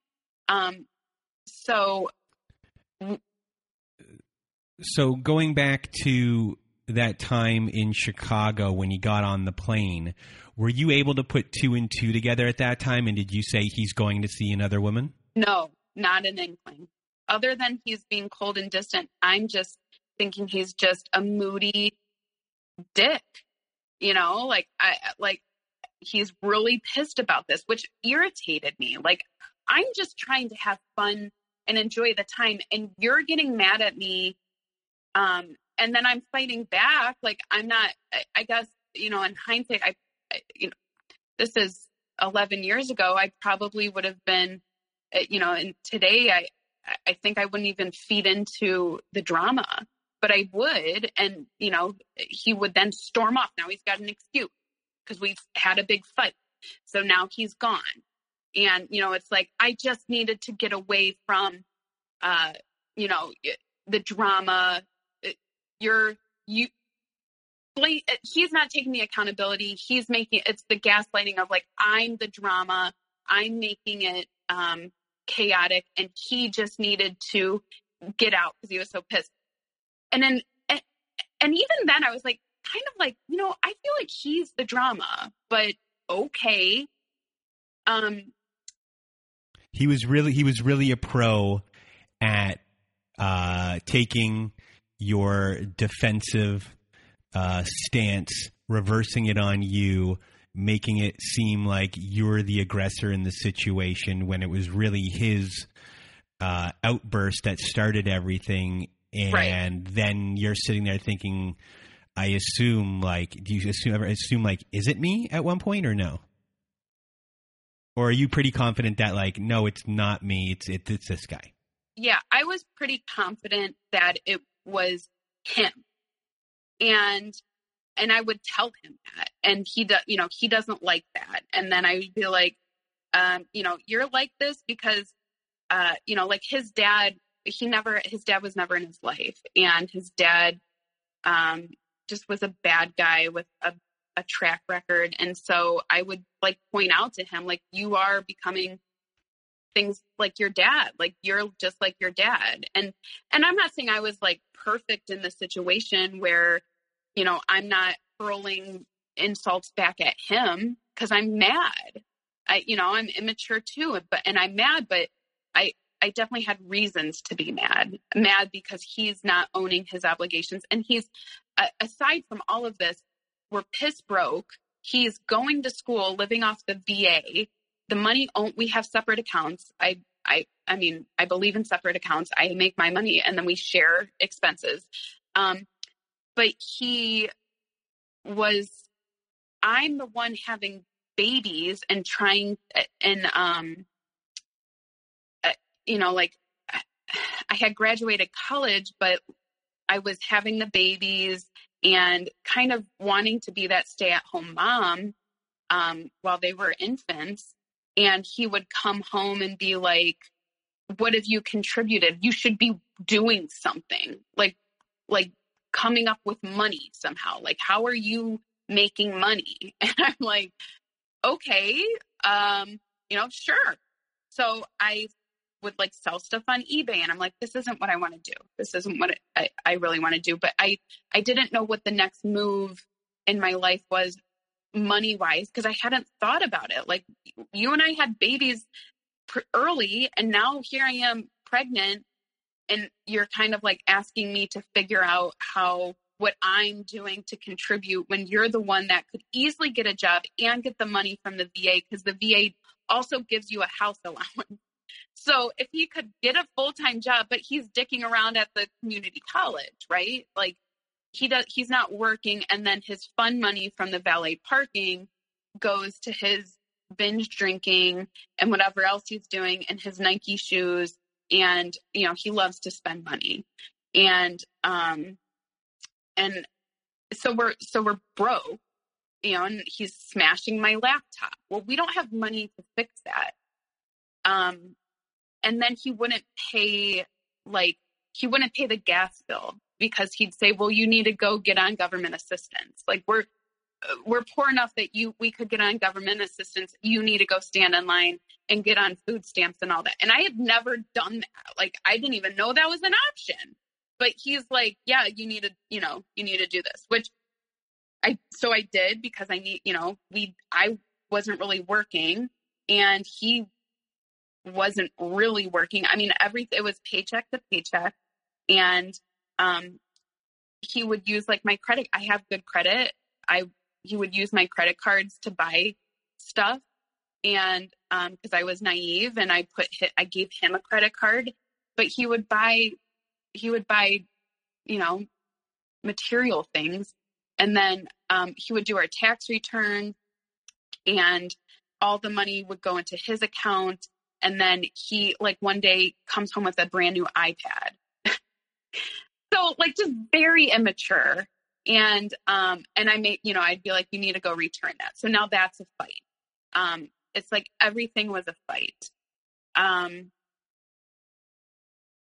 Um, so so going back to that time in Chicago when you got on the plane, were you able to put two and two together at that time? And did you say he's going to see another woman? No, not an inkling. Other than he's being cold and distant, I'm just thinking he's just a moody dick. You know, like I like he's really pissed about this, which irritated me. Like I'm just trying to have fun and enjoy the time, and you're getting mad at me um, and then I'm fighting back. Like I'm not. I, I guess you know, in hindsight, I, I, you know, this is 11 years ago. I probably would have been, uh, you know, and today I, I think I wouldn't even feed into the drama, but I would, and you know, he would then storm off. Now he's got an excuse because we've had a big fight, so now he's gone. And you know, it's like I just needed to get away from, uh, you know, the drama. You're you he's not taking the accountability. He's making it's the gaslighting of like i'm the drama. I'm making it um chaotic and he just needed to get out because he was so pissed and then and, even then i was like kind of like you know i feel like he's the drama but okay um he was really he was really a pro at uh taking your defensive uh, stance, reversing it on you, making it seem like you're the aggressor in the situation when it was really his uh, outburst that started everything. And Right. then you're sitting there thinking, I assume, like, do you assume ever assume like, is it me at one point or no? Or are you pretty confident that like, no, it's not me, it's it's, it's this guy? yeah, I was pretty confident that it was him. And and I would tell him that. And he does, you know, he doesn't like that. And then I would be like, um, you know, you're like this because uh, you know, like his dad, he never his dad was never in his life. And his dad um just was a bad guy with a a track record. And so I would like point out to him, like, you are becoming things like your dad like you're just like your dad and and i'm not saying i was like perfect in the situation where you know i'm not hurling insults back at him because i'm mad i you know i'm immature too but and i'm mad but i i definitely had reasons to be mad mad because he's not owning his obligations. And he's uh, aside from all of this we're piss broke. He's going to school living off the va the money we have separate accounts. I i i mean i believe in separate accounts. I make my money and then we share expenses. Um but he was i'm the one having babies and trying and um you know like i had graduated college but i was having the babies and kind of wanting to be that stay at home mom um while they were infants. And he would come home and be like what have you contributed? You should be doing something. Like like coming up with money somehow. Like how are you making money? *laughs* And i'm like okay um you know sure. So i would like sell stuff on ebay and i'm like this isn't what i want to do this isn't what I, I really want to do but i i didn't know what the next move in my life was money wise because I hadn't thought about it. Like you and I had babies pr- early, and now here I am pregnant, and you're kind of like asking me to figure out how what I'm doing to contribute when you're the one that could easily get a job and get the money from the VA because the VA also gives you a house allowance. So if he could get a full time job, but he's dicking around at the community college, right? Like he does he's not working and then his fun money from the valet parking goes to his binge drinking and whatever else he's doing and his Nike shoes and you know he loves to spend money. And um and so we're so we're broke you know and he's smashing my laptop. Well we don't have money to fix that um and then he wouldn't pay like he wouldn't pay the gas bill because he'd say, "Well, you need to go get on government assistance. Like we're we're poor enough that you we could get on government assistance. You need to go stand in line and get on food stamps and all that." And I had never done that. Like I didn't even know that was an option. But he's like, "Yeah, you need to, you know, you need to do this." Which I so I did because I need, you know, we I wasn't really working and he wasn't really working. I mean, every it was paycheck to paycheck. And um he would use like my credit i have good credit. I he would use my credit cards to buy stuff. And um because i was naive and i put i gave him a credit card but he would buy he would buy you know material things. And then um he would do our tax return and all the money would go into his account and then he like one day comes home with a brand new ipad. *laughs* So like just very immature. And um and i made you know i'd be like you need to go return that. So now that's a fight. Um it's like everything was a fight. Um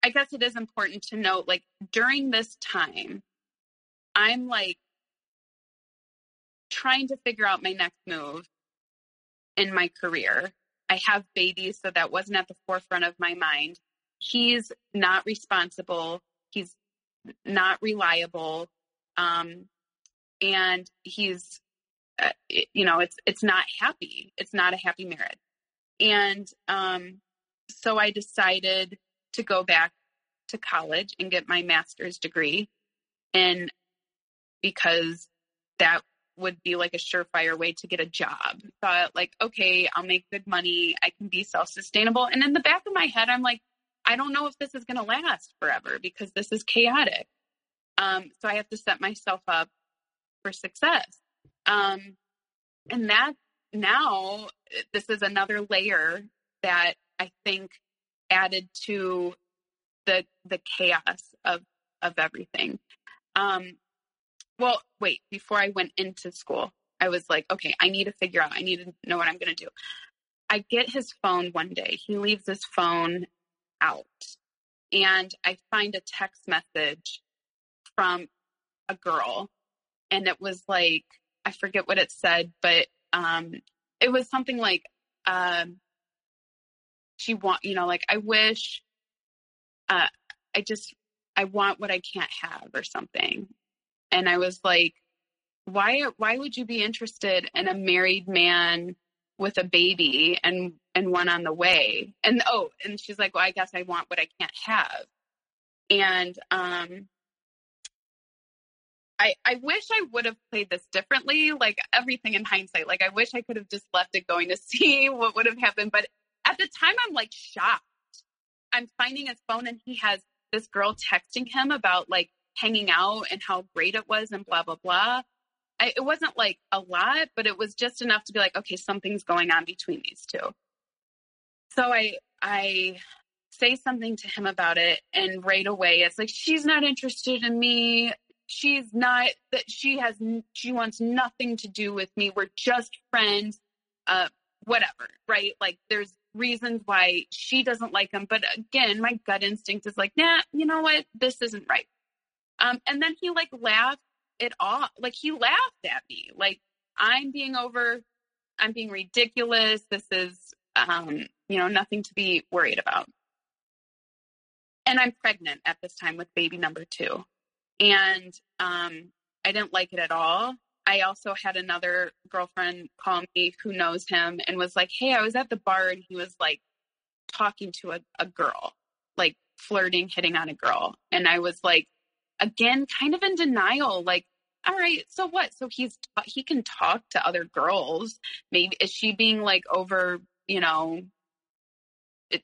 i guess it is important to note like during this time i'm like trying to figure out my next move in my career. I have babies, so that wasn't at the forefront of my mind. He's not responsible. He's not reliable. Um, and he's, uh, you know, it's, it's not happy. It's not a happy marriage. And, um, so I decided to go back to college and get my master's degree. And because that would be like a surefire way to get a job. Thought like, okay, I'll make good money. I can be self-sustainable. And in the back of my head, I'm like, I don't know if this is going to last forever because this is chaotic. Um, so I have to set myself up for success. Um, and that now this is another layer that I think added to the the chaos of of everything. Um, well, wait, before I went into school, I was like, okay, I need to figure out, I need to know what I'm going to do. I get his phone one day. He leaves his phone out. And I find a text message from a girl. And it was like, I forget what it said, but um, it was something like, um, she want, you know, like, I wish, uh, I just, I want what I can't have or something and I was like, why why would you be interested in a married man with a baby and and one on the way? And oh, and she's like, well, I guess I want what I can't have. And um I, I wish I would have played this differently, like everything in hindsight. Like I wish I could have just left it going to *laughs* see what would have happened. But at the time I'm like shocked. I'm finding his phone and he has this girl texting him about like hanging out and how great it was and blah, blah, blah. I, it wasn't like a lot, but it was just enough to be like, okay, something's going on between these two. So I, I say something to him about it and right away it's like, she's not interested in me. She's not that she has, she wants nothing to do with me. We're just friends. Uh, whatever, right? Like there's reasons why she doesn't like him. But again, my gut instinct is like, nah, you know what? This isn't right. Um, and then he like laughed it off. Like he laughed at me. Like I'm being over, I'm being ridiculous. This is, um, you know, nothing to be worried about. And I'm pregnant at this time with baby number two. And um, I didn't like it at all. I also had another girlfriend call me who knows him and was like, Hey, I was at the bar and he was like talking to a, a girl, like flirting, hitting on a girl. And I was like, again kind of in denial like all right so what? So he's he can talk to other girls. Maybe is she being like over you know it,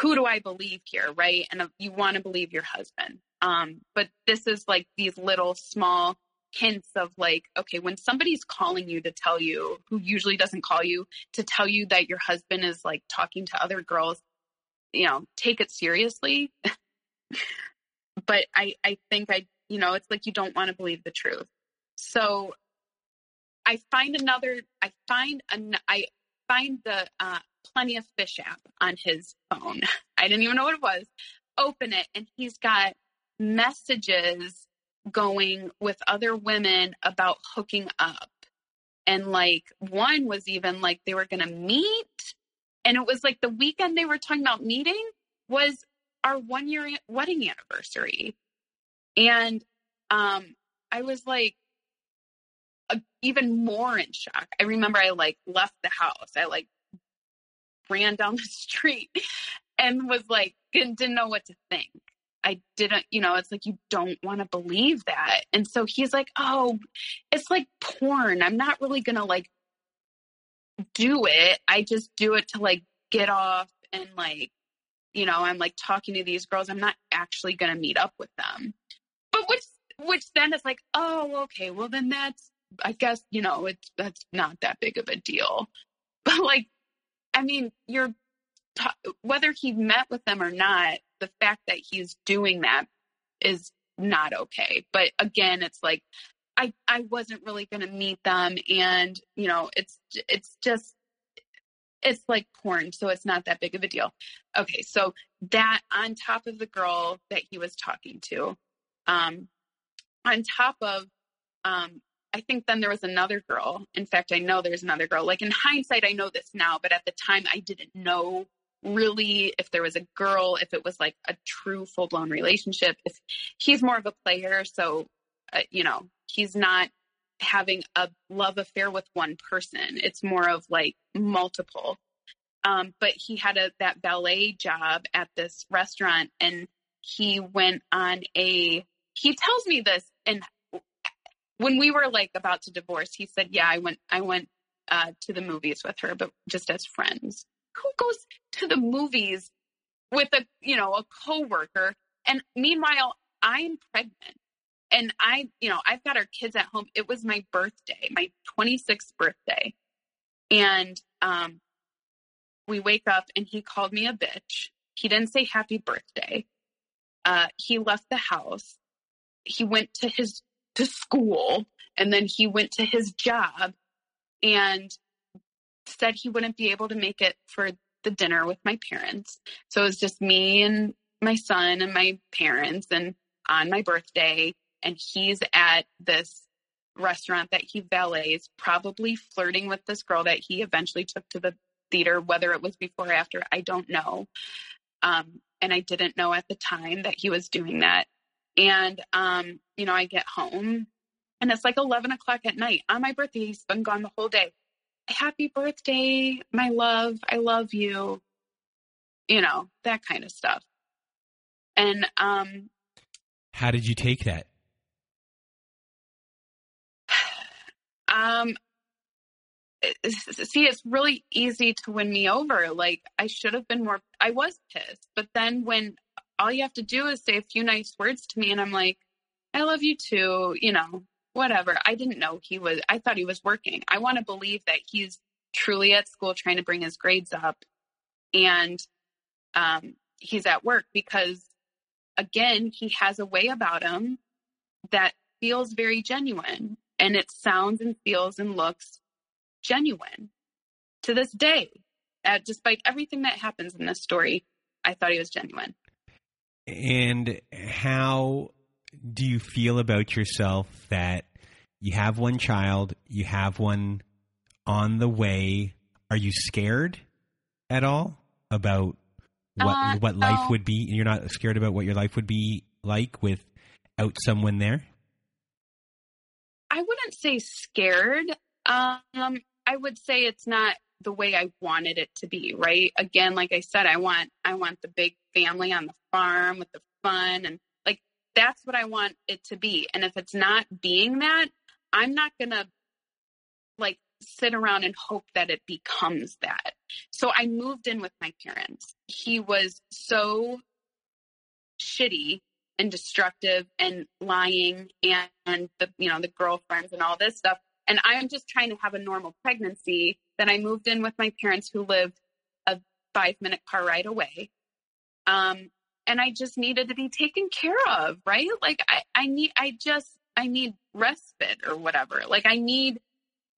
who do i believe here right? And you want to believe your husband. Um but this is like these little small hints of like okay when somebody's calling you to tell you who usually doesn't call you to tell you that your husband is like talking to other girls you know take it seriously *laughs* but I, I think I, you know, it's like you don't want to believe the truth. So I find another, I find, an, I find the uh, Plenty of Fish app on his phone. *laughs* I didn't even know what it was. Open it, and he's got messages going with other women about hooking up. And like one was even like they were going to meet. And it was like the weekend they were talking about meeting was our one year wedding anniversary. And um, I was like, even more in shock. I remember I like left the house. I like ran down *laughs* the street and was like, didn't know what to think. I didn't, you know, it's like you don't want to believe that. And so he's like, oh, it's like porn. I'm not really going to like do it. I just do it to like get off and like you know, I'm like talking to these girls. I'm not actually going to meet up with them. But which, which then is like, oh, okay, well then that's, I guess, you know, it's, that's not that big of a deal. *laughs* But like, I mean, you're, t- whether he met with them or not, the fact that he's doing that is not okay. But again, it's like, I, I wasn't really going to meet them. And, you know, it's, it's just, it's like porn, so it's not that big of a deal. Okay, so that on top of the girl that he was talking to, um, on top of um, I think then there was another girl. In fact, I know there's another girl. Like in hindsight, I know this now, but at the time, I didn't know really if there was a girl, if it was like a true full blown relationship. If he's more of a player, so uh, you know he's not having a love affair with one person. It's more of like multiple. Um, but he had a that ballet job at this restaurant, and he went on a. He tells me this, and when we were like about to divorce, he said, "Yeah, I went. I went uh, to the movies with her, but just as friends." Who goes to the movies with a you know a coworker? And meanwhile, I'm pregnant and I, you know, I've got our kids at home. It was my birthday, my 26th birthday. And um, we wake up and he called me a bitch. He didn't say happy birthday. Uh, he left the house. He went to his to school and then he went to his job and said he wouldn't be able to make it for the dinner with my parents. So it was just me and my son and my parents and on my birthday and he's at this restaurant that he valets, probably flirting with this girl that he eventually took to the theater, whether it was before or after, I don't know. Um, and I didn't know at the time that he was doing that. And, um, you know, I get home and it's like 11 o'clock at night on my birthday. He's been gone the whole day. Happy birthday, my love. I love you. You know, that kind of stuff. And, um, how did you take that? Um, see, it's really easy to win me over. Like, I should have been more, I was pissed. But then when all you have to do is say a few nice words to me, and I'm like, I love you too, you know, whatever. I didn't know he was, I thought he was working. I want to believe that he's truly at school trying to bring his grades up and um, he's at work because, again, he has a way about him that feels very genuine and it sounds and feels and looks genuine to this day. Uh, despite everything that happens in this story, I thought he was genuine. And how do you feel about yourself that you have one child, you have one on the way? Are you scared at all about what uh, what life no. would be? You're not scared about what your life would be like without someone there? Say scared. Um, I would say it's not the way I wanted it to be, right? Again, like I said, I want I want the big family on the farm with the fun and like that's what I want it to be. And if it's not being that, I'm not going to like sit around and hope that it becomes that. So I moved in with my parents. He was so shitty and destructive and lying and, and the you know the girlfriends and all this stuff. And i'm just trying to have a normal pregnancy. Then i moved in with my parents who lived a five minute car ride away. Um and i just needed to be taken care of right? Like i i need i just i need respite or whatever. Like i need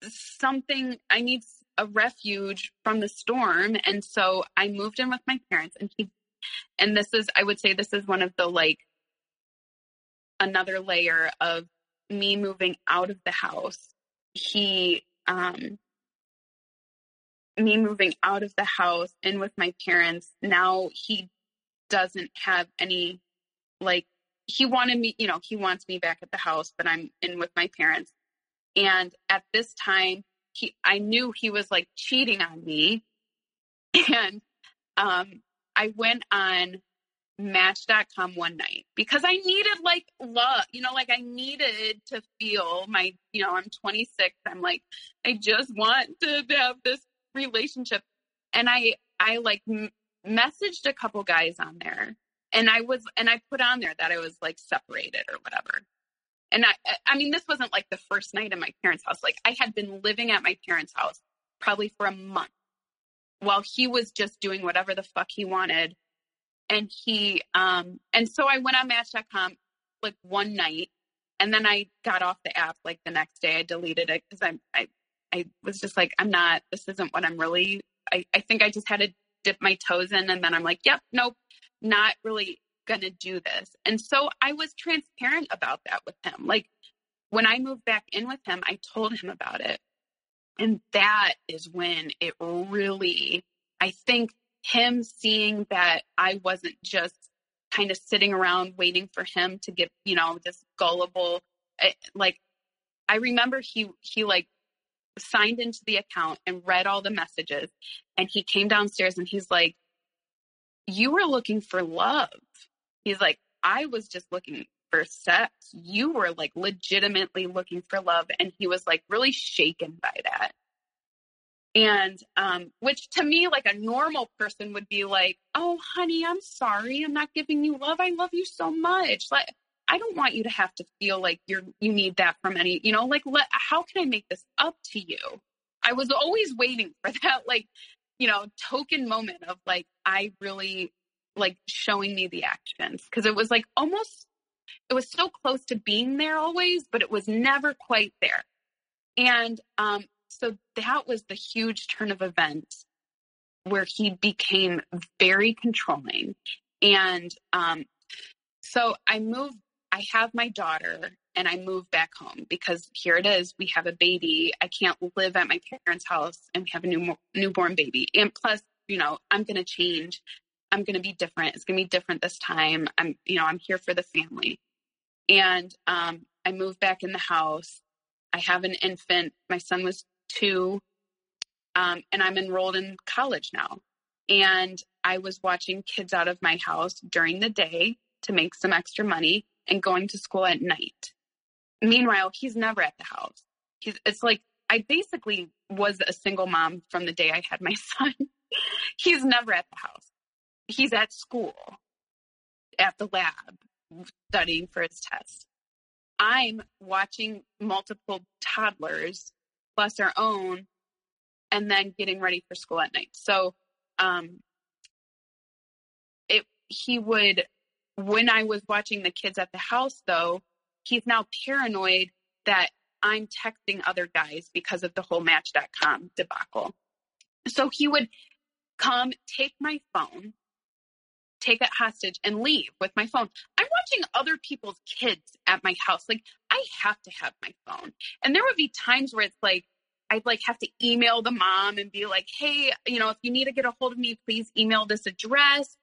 something i need a refuge from the storm. And so i moved in with my parents and he and this is i would say this is one of the like another layer of me moving out of the house. He, um, me moving out of the house and with my parents. Now he doesn't have any, like, he wanted me, you know, he wants me back at the house, but I'm in with my parents. And at this time, he, I knew he was like cheating on me. *laughs* And, um, I went on match.com one night because I needed like love, you know, like I needed to feel my, you know, I'm 26. I'm like, I just want to have this relationship. And I, I like m- messaged a couple guys on there and I was, and I put on there that I was like separated or whatever. And I, I mean, this wasn't like the first night in my parents' house. Like I had been living at my parents' house probably for a month while he was just doing whatever the fuck he wanted and he um and so I went on match.com like one night and then I got off the app like the next day I deleted it because I'm I I was just like I'm not this isn't what I'm really I, I think I just had to dip my toes in and then I'm like, yep, nope, not really gonna do this. And so I was transparent about that with him. Like when I moved back in with him, I told him about it. And that is when it really, I think him seeing that I wasn't just kind of sitting around waiting for him to get, you know, this gullible, eh, like, I remember he, he like signed into the account and read all the messages and he came downstairs and he's like, you were looking for love. He's like, I was just looking for sex. You were like legitimately looking for love. And he was like really shaken by that. And um, which to me, like a normal person would be like, oh, honey, I'm sorry. I'm not giving you love. I love you so much. Like, I don't want you to have to feel like you're, you need that from any, you know, like, let, how can I make this up to you? I was always waiting for *laughs* that, like, you know, token moment of like, I really like showing me the actions. Cause it was like almost it was so close to being there always, but it was never quite there. And um, so that was the huge turn of events where he became very controlling. And um, so I moved, I have my daughter and I moved back home because here it is. We have a baby. I can't live at my parents' house and we have a new, newborn baby. And plus, you know, I'm going to change. I'm going to be different. It's going to be different this time. I'm, you know, I'm here for the family. And um, I moved back in the house. I have an infant. My son was two, um, and I'm enrolled in college now. And I was watching kids out of my house during the day to make some extra money and going to school at night. Meanwhile, he's never at the house. He's, it's like I basically was a single mom from the day I had my *laughs* son. he's never at the house. He's at school, at the lab, studying for his test. I'm watching multiple toddlers plus our own and then getting ready for school at night. So um it he would when I was watching the kids at the house though, he's now paranoid that I'm texting other guys because of the whole match.com debacle. So he would come take my phone take it hostage and leave with my phone. I'm watching other people's kids at my house. Like I have to have my phone. And there would be times where it's like I'd like have to email the mom and be like, "Hey, you know, if you need to get a hold of me, please email this address."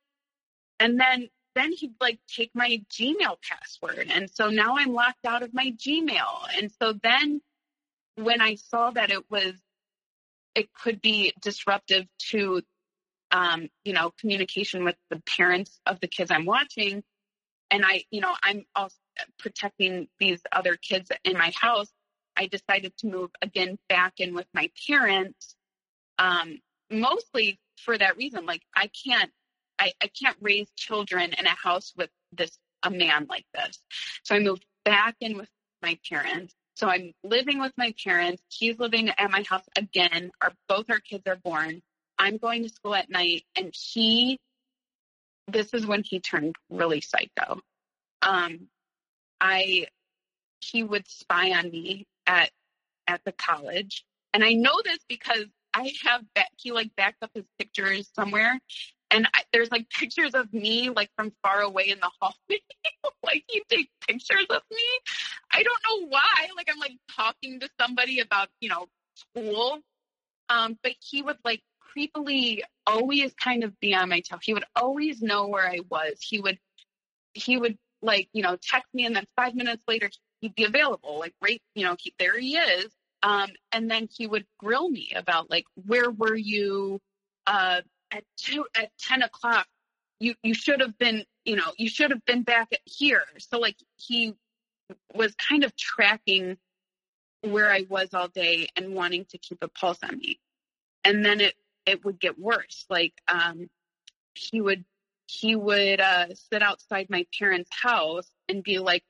And then then he'd like take my Gmail password. And so now I'm locked out of my Gmail. And so then when I saw that it was it could be disruptive to um, you know, communication with the parents of the kids I'm watching. And I, you know, I'm also protecting these other kids in my house. I decided to move again back in with my parents, um, mostly for that reason. Like I can't, I, I can't raise children in a house with this a man like this. So I moved back in with my parents. So I'm living with my parents. He's living at my house again. Our both our kids are born. I'm going to school at night. And he, this is when he turned really psycho. Um, I, he would spy on me at, at the college. And I know this because I have, back, he like backed up his pictures somewhere. And I, there's like pictures of me like from far away in the hallway. *laughs* like he take pictures of me. I don't know why. Like I'm like talking to somebody about, you know, school. Um, but he would like creepily always kind of be on my tail. He would always know where I was. He would, he would like, you know, text me and then five minutes later he'd be available. Like, right, you know, he, there he is. Um, and then he would grill me about like, where were you, uh, at two, at 10 o'clock? You, you should have been, you know, you should have been back here. So like he was kind of tracking where I was all day and wanting to keep a pulse on me. And then it it would get worse. Like um, he would he would uh, sit outside my parents' house and be like,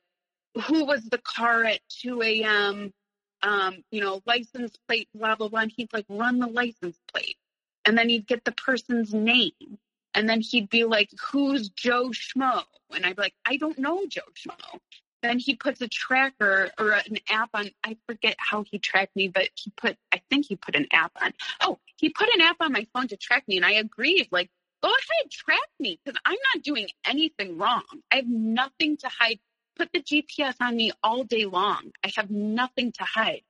"Who was the car at 2 a.m.? Um, you know, license plate, blah blah blah." And he'd like run the license plate, and then he'd get the person's name, and then he'd be like, "Who's Joe Schmo?" And I'd be like, "I don't know Joe Schmo." Then he puts a tracker or an app on i forget how he tracked me but he put i think he put an app on oh he put an app on my phone to track me and i agreed like go ahead track me because i'm not doing anything wrong i have nothing to hide put the GPS on me all day long. I have nothing to hide.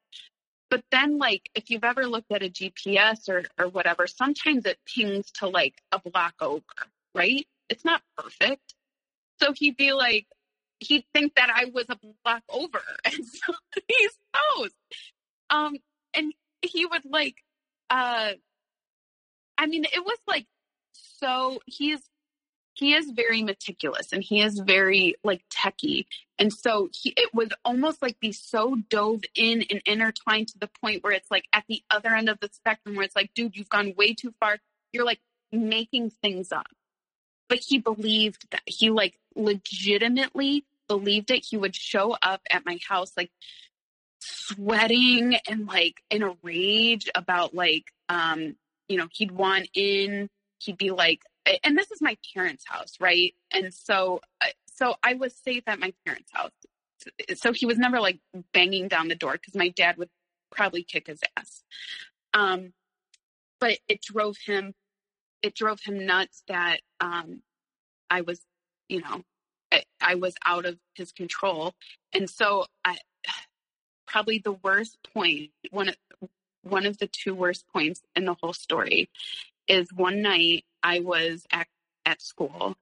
But then, like, if you've ever looked at a GPS or, or whatever, sometimes it pings to like a block over, right? It's not perfect. So he'd be like, he'd think that I was a block over. *laughs* And so he's knows. Um, and he would like, uh, I mean, it was like so he's he is very meticulous and he is very like techy and so he it would almost like be so dove in and intertwined to the point where it's like at the other end of the spectrum where it's like dude you've gone way too far you're like making things up but he believed that he like legitimately believed it he would show up at my house like sweating and like in a rage about like um you know he'd want in he'd be like and this is my parents' house, right? And so, uh, so I was safe at my parents' house. So he was never like banging down the door because my dad would probably kick his ass. Um, but it drove him, it drove him nuts that um, I was, you know, I, was out of his control, and so I *sighs* probably the worst point one of one of the two worst points in the whole story is one night I was at, at school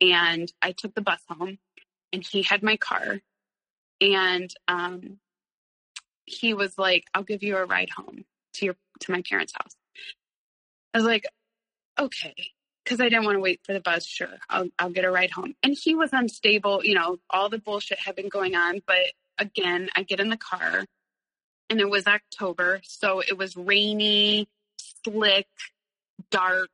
and I took the bus home and he had my car and um, he was like, I'll give you a ride home to your to my parents' house. I was like, okay, because I didn't want to wait for the bus. Sure, I'll I'll get a ride home. And he was unstable. You know, all the bullshit had been going on. But again, I get in the car, and it was October, so it was rainy, slick, dark,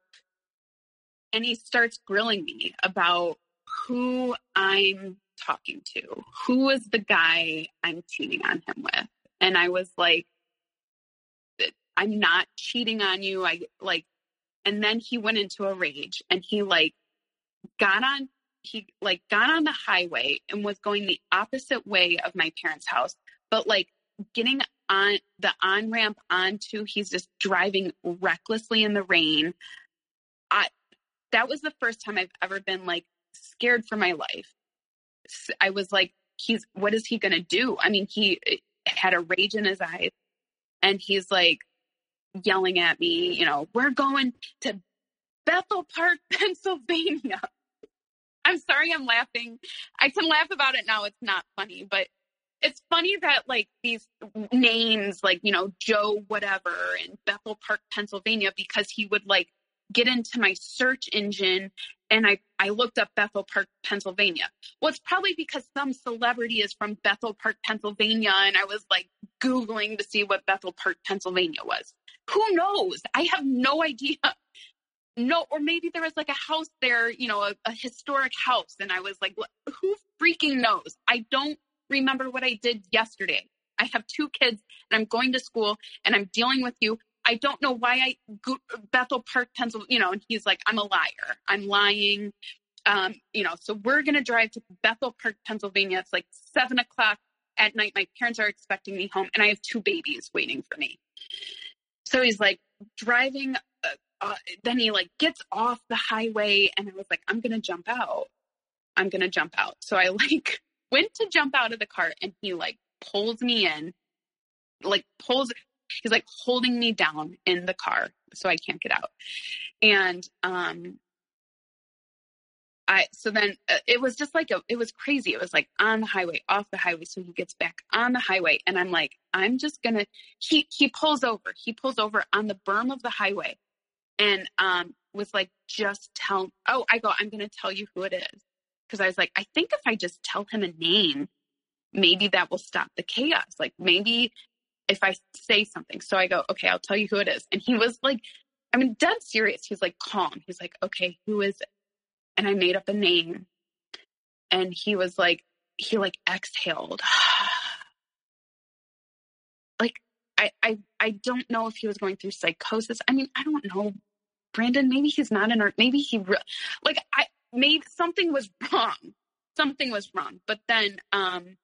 and he starts grilling me about who I'm talking to. Who is the guy I'm cheating on him with? And I was like, I'm not cheating on you. I like, and then he went into a rage and he like got on, he like got on the highway and was going the opposite way of my parents' house, but like getting on the on ramp onto, he's just driving recklessly in the rain. I, that was the first time I've ever been like scared for my life. I was like, he's, what is he going to do? I mean, he eh, had a rage in his eyes and he's like yelling at me, you know, we're going to Bethel Park, *laughs* Pennsylvania. I'm sorry I'm laughing. I can laugh about it now. It's not funny, but it's funny that like these names like, you know, Joe whatever in Bethel Park, Pennsylvania, because he would like get into my search engine and I, I looked up Bethel Park, Pennsylvania. Well, it's probably because some celebrity is from Bethel Park, Pennsylvania, and I was like Googling to see what Bethel Park, Pennsylvania was. Who knows? I have no idea. No, or maybe there was like a house there, you know, a, a historic house, and I was like, who freaking knows? I don't remember what I did yesterday. I have two kids and I'm going to school and I'm dealing with you I don't know why I go, Bethel Park, Pennsylvania, you know, and he's like, I'm a liar. I'm lying. Um, you know, so we're going to drive to Bethel Park, Pennsylvania. It's like seven o'clock at night. My parents are expecting me home and I have two babies waiting for me. So he's like driving. Uh, uh, then he like gets off the highway and I was like, I'm to jump out. I'm to jump out. So I *laughs* like went to jump out of the car and he like pulls me in, like pulls he's like holding me down in the car so I can't get out. And um I so then uh, it was just like a, it was crazy. It was like on the highway, off the highway. So he gets back on the highway, and I'm like, I'm just gonna. He he pulls over. He pulls over on the berm of the highway, and um was like, just tell. Oh, I go. I'm gonna tell you who it is because I was like, I think if I just tell him a name, maybe that will stop the chaos. Like maybe if I say something. So I go, okay, I'll tell you who it is. And he was like, I mean, dead serious. He's like calm. He's like, okay, who is it? And I made up a name. And he was like, he like exhaled. *sighs* like, I, I, I don't know if he was going through psychosis. I mean, I don't know, Brandon. Maybe he's not in, or maybe he, re- like, I made something was wrong. Something was wrong. But then, um,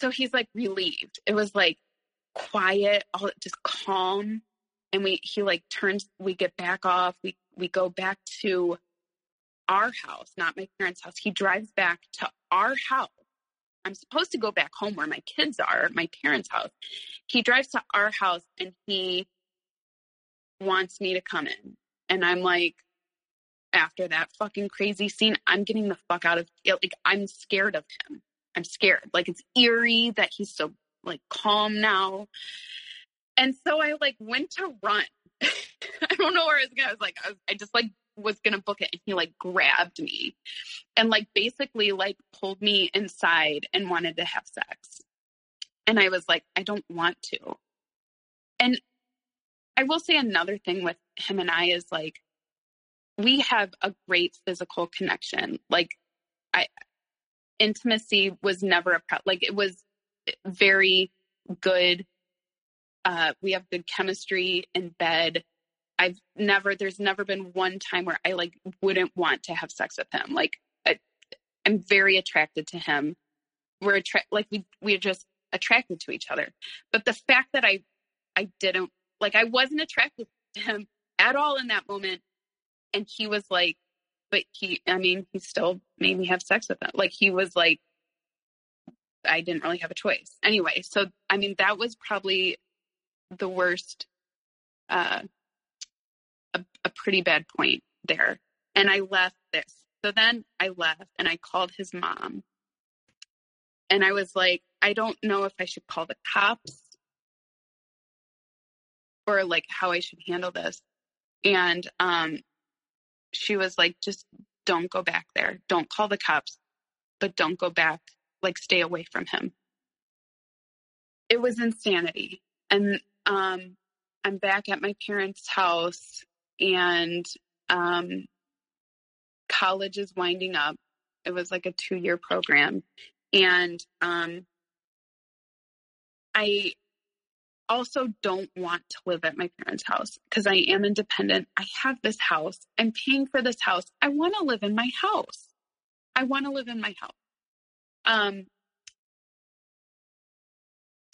so he's like relieved. It was like quiet, all just calm. And we he like turns we get back off. We we go back to our house, not my parents' house. He drives back to our house. I'm supposed to go back home where my kids are, my parents' house. He drives to our house and he wants me to come in. And I'm like, after that fucking crazy scene, I'm getting the fuck out of like I'm scared of him. I'm scared. Like it's eerie that he's so like calm now. And so I like went to run. *laughs* I don't know where I was going. I was like, I, was, I just like was gonna book it, and he like grabbed me, and like basically like pulled me inside and wanted to have sex. And I was like, I don't want to. And I will say another thing with him and I is like, we have a great physical connection. Like, I intimacy was never a pro- like it was eh, very good. Uh, we have good chemistry in bed. I've never, there's never been one time where I like wouldn't want to have sex with him. Like, I, I'm very attracted to him. We're attract, like we we're just attracted to each other. But the fact that I, I didn't like, I wasn't attracted to him at all in that moment, and he was like, but he, I mean, he still made me have sex with him. Like he was like, I didn't really have a choice. Anyway, so I mean, that was probably the worst, uh, a, a pretty bad point there. And I left this. So then I left and I called his mom. And I was like, I don't know if I should call the cops or like how I should handle this. And um, she was like, just don't go back there. Don't call the cops, but don't go back. Like, stay away from him. It was insanity. And um, I'm back at my parents' house, and um, college is winding up. It was like a two year program. And um, I also don't want to live at my parents' house because I am independent. I have this house. I'm paying for this house. I want to live in my house. I want to live in my house. Um,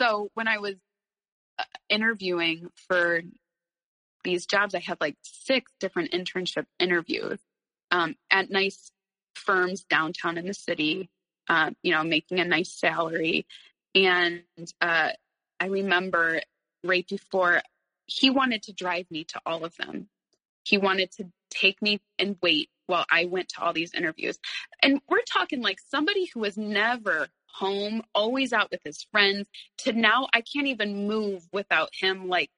so when I was interviewing for these jobs, I had like six different internship interviews um, at nice firms downtown in the city, uh, you know, making a nice salary. And uh, I remember right before he wanted to drive me to all of them. He wanted to take me and wait while I went to all these interviews. And we're talking like somebody who has never home, always out with his friends, to now I can't even move without him like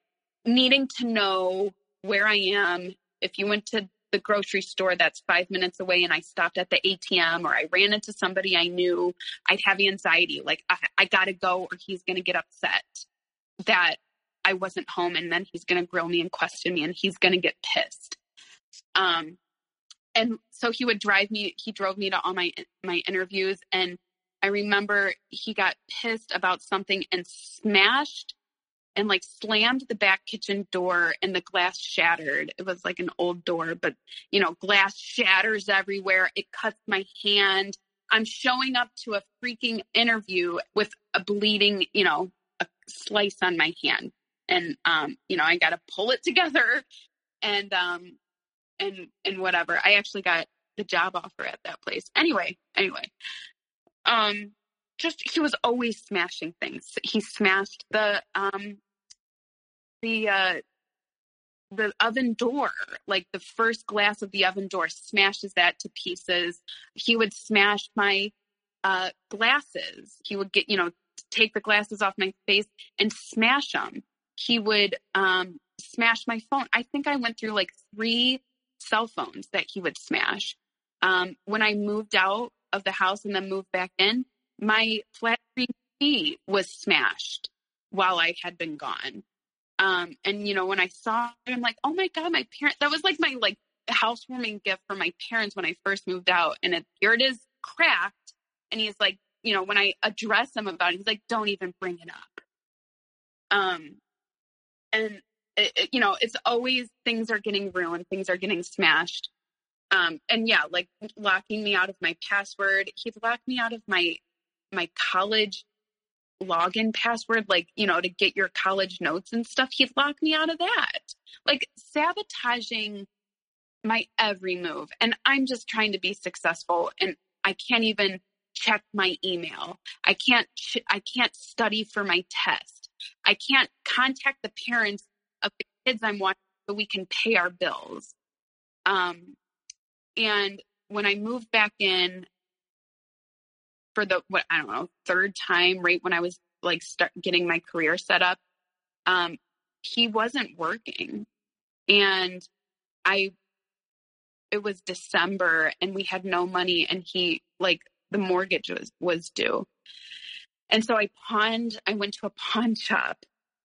needing to know where I am. If you went to the grocery store that's five minutes away and I stopped at the ATM or I ran into somebody I knew, I'd have anxiety. Like, I, I got to go or he's going to get upset that I wasn't home and then he's going to grill me and question me and he's going to get pissed. Um, and so he would drive me, he drove me to all my, my interviews. And I remember he got pissed about something and smashed and like slammed the back kitchen door and the glass shattered. It was like an old door, but you know, glass shatters everywhere. It cuts my hand. I'm showing up to a freaking interview with a bleeding, you know, a slice on my hand. And um, you know, I got to pull it together *laughs* and um and and whatever. I actually got the job offer at that place. Anyway, anyway. Um just he was always smashing things. He smashed the um the uh the oven door, like the first glass of the oven door, smashes that to pieces. He would smash my uh glasses. He would get, you know, take the glasses off my face and smash them. He would um smash my phone. I think I went through like three cell phones that he would smash. Um, when I moved out of the house and then moved back in, my flat screen TV was smashed while I had been gone. Um, and you know, when I saw it, I'm like, oh my god, my parents. That was like my like housewarming gift for my parents when I first moved out. And it, here it is, cracked. And he's like, you know, when I address him about it, he's like, don't even bring it up. Um, and it, it, you know, it's always things are getting ruined, things are getting smashed. Um, and yeah, like locking me out of my password. He locked me out of my my college login password, like, you know, to get your college notes and stuff. He'd lock me out of that. Like sabotaging my every move. And I'm just trying to be successful and I can't even check my email. I can't I can't study for my test. I can't contact the parents of the kids I'm watching so we can pay our bills. Um and when I moved back in for the what I don't know, third time right when I was like start getting my career set up, um he wasn't working. And I it was December and we had no money and he like the mortgage was was due. And so I pawned I went to a pawn *laughs* shop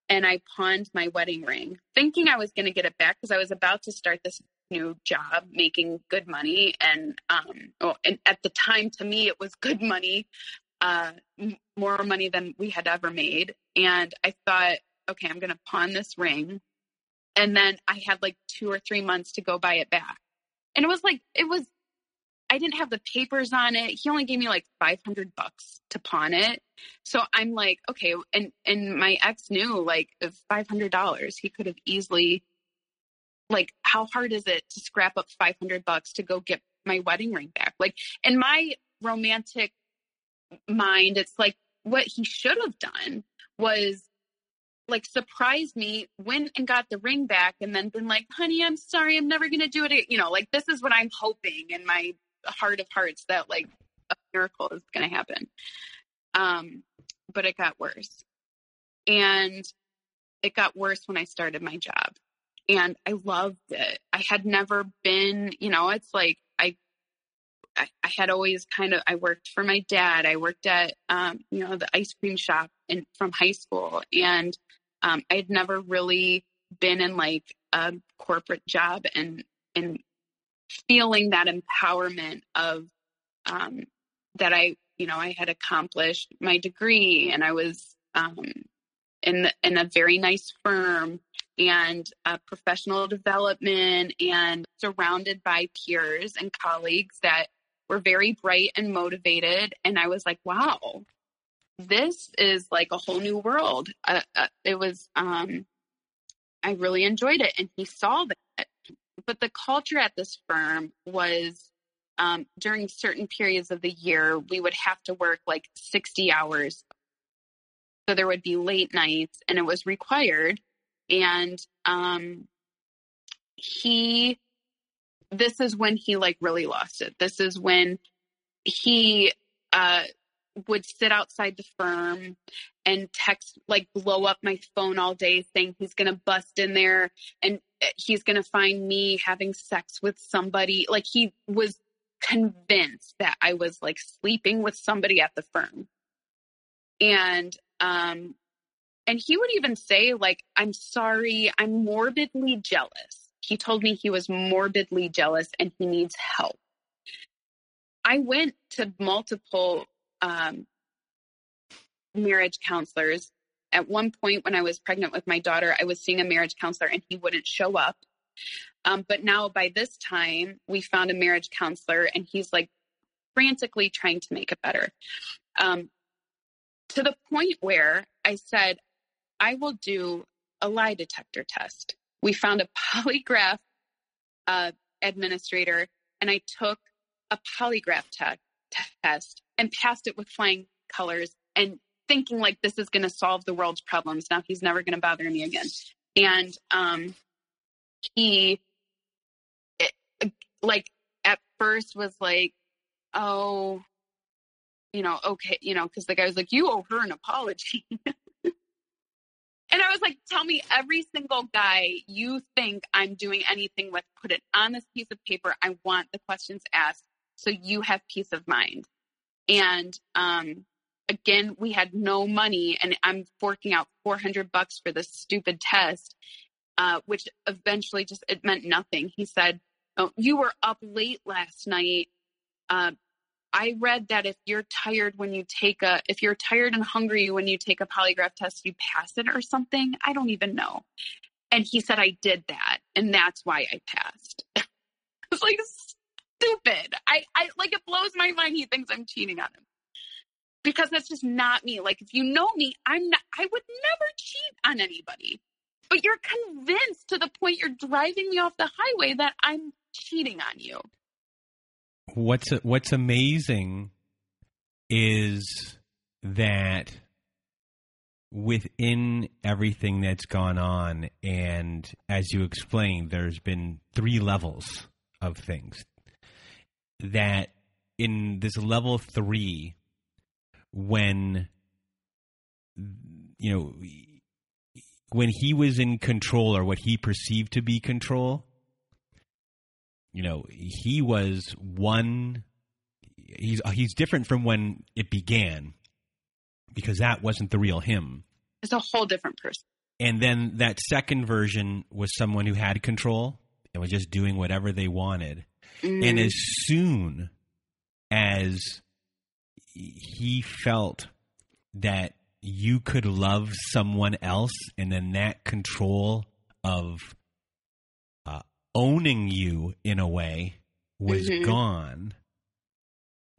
and I pawned my wedding ring thinking I was going to get it back because I was about to start this new job making good money and um well, and at the time to me it was good money uh more money than we had ever made and I thought okay I'm going to pawn this ring and then I had like 2 or 3 months to go buy it back and it was like it was I didn't have the papers on it. He only gave me like 500 bucks to pawn it. So I'm like, okay. And, and my ex knew like $500, he could have easily, like, how hard is it to scrap up 500 bucks to go get my wedding ring back? Like, in my romantic mind, it's like what he should have done was like surprised me, went and got the ring back, and then been like, honey, I'm sorry, I'm never gonna do it. You know, like this is what I'm hoping in my heart of hearts that like a miracle is gonna happen. Um, but it got worse. And it got worse when I started my job. And I loved it. I had never been, you know, it's like I I, had always kind of I worked for my dad. I worked at um, you know, the ice cream shop in from high school and um, I had never really been in like a corporate job and and feeling that empowerment of um, that I you know I had accomplished my degree and I was um, in the, in a very nice firm and uh, professional development and surrounded by peers and colleagues that were very bright and motivated and I was like wow this is like a whole new world. Uh, uh, it was, um, I really enjoyed it. And he saw that. But the culture at this firm was um, during certain periods of the year, we would have to work like 60 hours. So there would be late nights and it was required. And um, he, this is when he like really lost it. This is when he, uh, would sit outside the firm and text like blow up my phone all day saying he's going to bust in there and eh, he's going to find me having sex with somebody like he was convinced that I was like sleeping with somebody at the firm and um and he would even say like I'm sorry I'm morbidly jealous he told me he was morbidly jealous and he needs help I went to multiple um, marriage counselors. At one point, when I was pregnant with my daughter, I was seeing a marriage counselor and he wouldn't show up. Um, but now, by this time, we found a marriage counselor and he's like frantically trying to make it better. Um, to the point where I said, I will do a lie detector test. We found a *laughs* polygraph uh, administrator and I took a polygraph te- test and passed it with flying colors and thinking like this is going to solve the world's problems. Now he's never going to bother me again. And um, he, it, like, at first was like, oh, you know, okay, you know, because the guy was like, you owe her an apology. *laughs* and I was like, tell me every single guy you think I'm doing anything with, put it on this piece of paper. I want the questions asked so you have peace of mind. And um, again, we had no money, and I'm forking out 400 bucks for this stupid test, uh, which eventually just it meant nothing. He said, "Oh, you were up late last night." Uh, I read that if you're tired when you take a, if you're tired and hungry when you take a polygraph test, you pass it or something. I don't even know. And he said I did that, and that's why I passed. *laughs* it's like, stupid. I, I like it blows my mind he thinks I'm cheating on him. Because that's just not me. Like if you know me, I'm not I would never cheat on anybody. But you're convinced to the point you're driving me off the highway that I'm cheating on you. What's what's amazing is that within everything that's gone on, and as you explained, there's been three levels of things. That in this level three, when you know when he was in control or what he perceived to be control you know he was one he's he's different from when it began because that wasn't the real him. It's a whole different person. And then that second version was someone who had control and was just doing whatever they wanted. Mm. and as soon as he felt that you could love someone else and then that control of owning you in a way was mm-hmm. gone.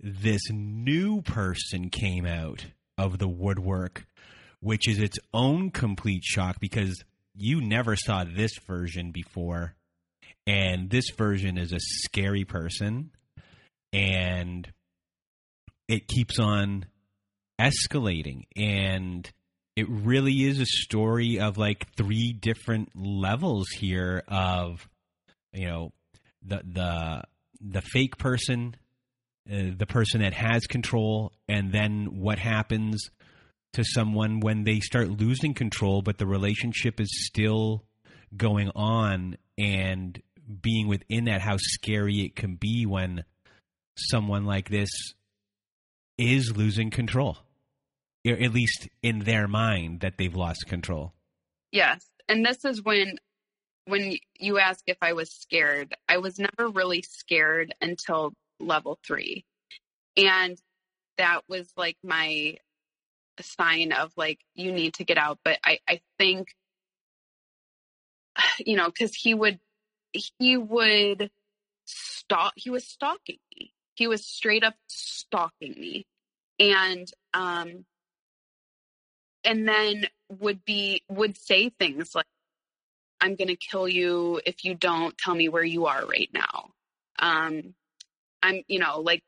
This new person came out of the woodwork which is its own complete shock because you never saw this version before. And this version is a scary person. And it keeps on escalating. And it really is a story of like three different levels here of you know the the the fake person uh, the person that has control and then what happens to someone when they start losing control but the relationship is still going on and being within that how scary it can be when someone like this is losing control at least in their mind that they've lost control. Yes. And this is when when you ask if I was scared, I was never really scared until level 3. And that was like my sign of like you need to get out, but I I think *sighs* you know, cuz he would he would stalk he was stalking me. He was straight up stalking me. And um and then would be would say things like i'm going to kill you if you don't tell me where you are right now. Um i'm you know like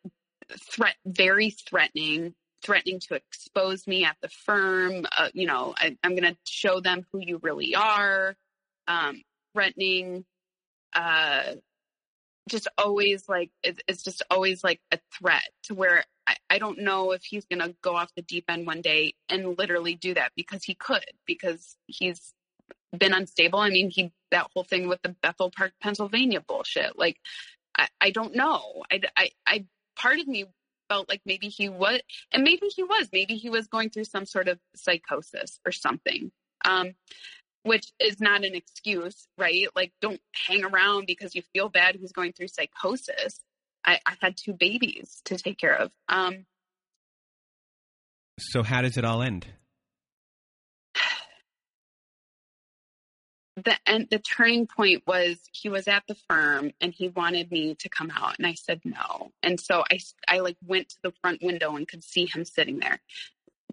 threat very threatening threatening to expose me at the firm uh, you know I, am going to show them who you really are um threatening uh just always like it, it's just always like a threat to where I, I don't know if he's going to go off the deep end one day and literally do that because he could, because he's been unstable. I mean, he, that whole thing with the Bethel Park, Pennsylvania bullshit. Like, I, I don't know. I, I, I, part of me felt like maybe he was, and maybe he was, maybe he was going through some sort of psychosis or something. Um, which is not an excuse, right? Like, don't hang around because you feel bad who's going through psychosis. I, I had two babies to take care of. Um, so how does it all end? The and the turning point was he was at the firm and he wanted me to come out and I said no. And so I I like went to the front window and could see him sitting there.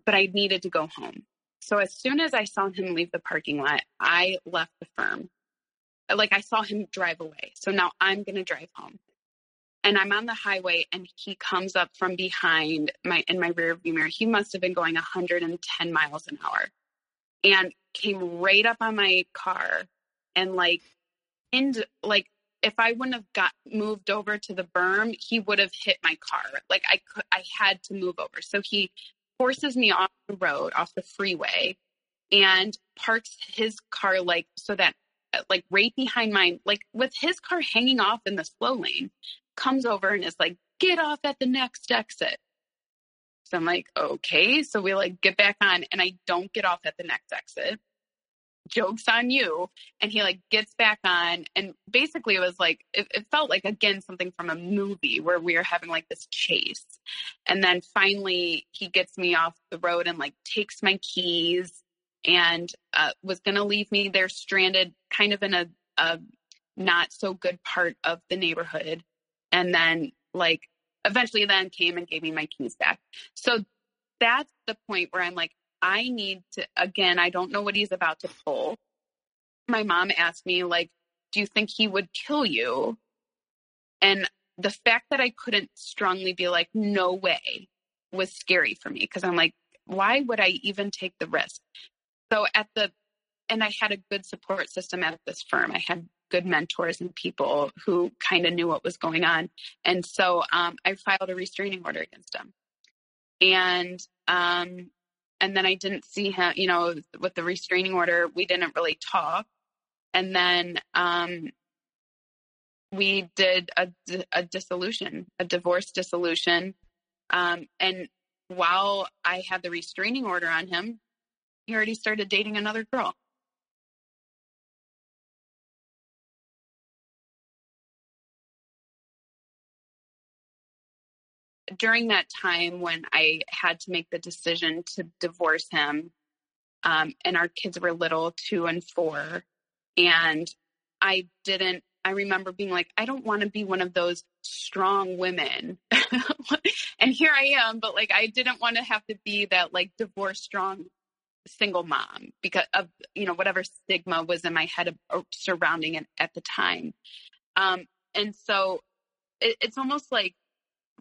But I needed to go home. So as soon as I saw him leave the parking lot, I left the firm. Like I saw him drive away. So now I'm going to drive home and I'm on the highway and he comes up from behind my in my rear view mirror. He must have been going 110 miles an hour and came right up on my car and like into like if I wouldn't have got moved over to the berm, he would have hit my car. Like I could I had to move over. So he forces me off the road, off the freeway and parks his car like so that uh, like right behind mine, like with his car hanging off in the slow lane comes over and is like, get off at the next exit. So I'm like, okay. So we like get back on and I don't get off at the next exit. Joke's on you. And he like gets back on. And basically it was like, it, it felt like again something from a movie where we are having like this chase. And then finally he gets me off the road and like takes my keys and uh, was going to leave me there stranded kind of in a, a not so good part of the neighborhood and then like eventually then came and gave me my keys back. So that's the point where I'm like, I need to again, I don't know what he's about to pull. My mom asked me, like, do you think he would kill you And the fact that I couldn't strongly be like, no way was scary for me because I'm like, why would I even take the risk? So at the, and I had a good support system at this firm. I had good mentors and people who kind of knew what was going on. And so um, I filed a restraining order against him. And um, and then I didn't see him, you know, with the restraining order, we didn't really talk. And then um, we did a, a dissolution, a divorce dissolution. Um, and while I had the restraining order on him, he already started dating another girl. During that time when I had to make the decision to divorce him, um, and our kids were little, two and four, and I didn't I remember being like, I don't want to be one of those strong women. *laughs* and here I am, but like I didn't want to have to be that like divorce strong single mom because of you know whatever stigma was in my head of, surrounding it at the time. Um, and so it, it's almost like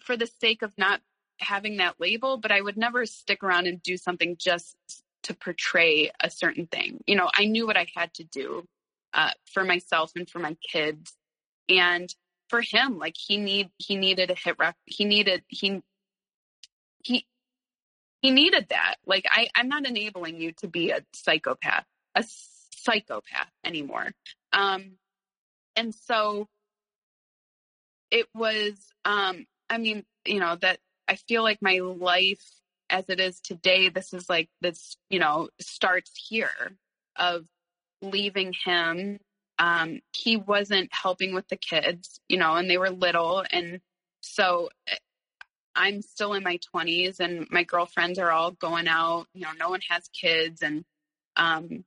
for the sake of not having that label, but I would never stick around and do something just to portray a certain thing. You know, I knew what I had to do uh, for myself and for my kids. And for him, like he need he needed a hit rec. He needed he he he needed that. Like I I'm not enabling you to be a psychopath, a psychopath anymore. Um, and so it was. Um, I mean, you know that I feel like my life as it is today. This is like this. You know, starts here of leaving him, um, he wasn't helping with the kids, you know, and they were little. And so eh, I'm still in my 20s and my girlfriends are all going out, you know, no one has kids. And um,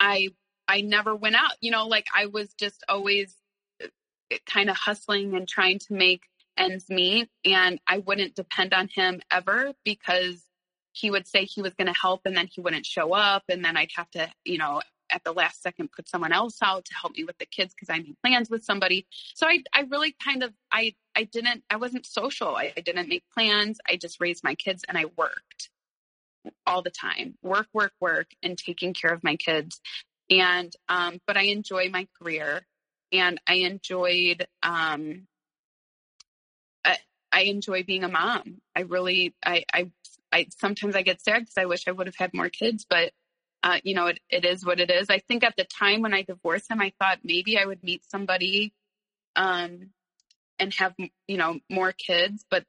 I, I never went out, you know, like I was just always eh, kind of hustling and trying to make ends meet. And I wouldn't depend on him ever because he would say he was going to help and then he wouldn't show up and then I'd have to, you know, at the last second put someone else out to help me with the kids because I made plans with somebody. So I, I really kind of, I, I didn't, I wasn't social. I, I didn't make plans. I just raised my kids and I worked all the time, work, work, work, and taking care of my kids. And, um, but I enjoy my career and I enjoyed, um, I, enjoy being a mom. I really, I, I, I sometimes I get sad because I wish I would have had more kids, but uh, you know, it, it is what it is. I think at the time when I divorced him, I thought maybe I would meet somebody um, and have, you know, more kids, but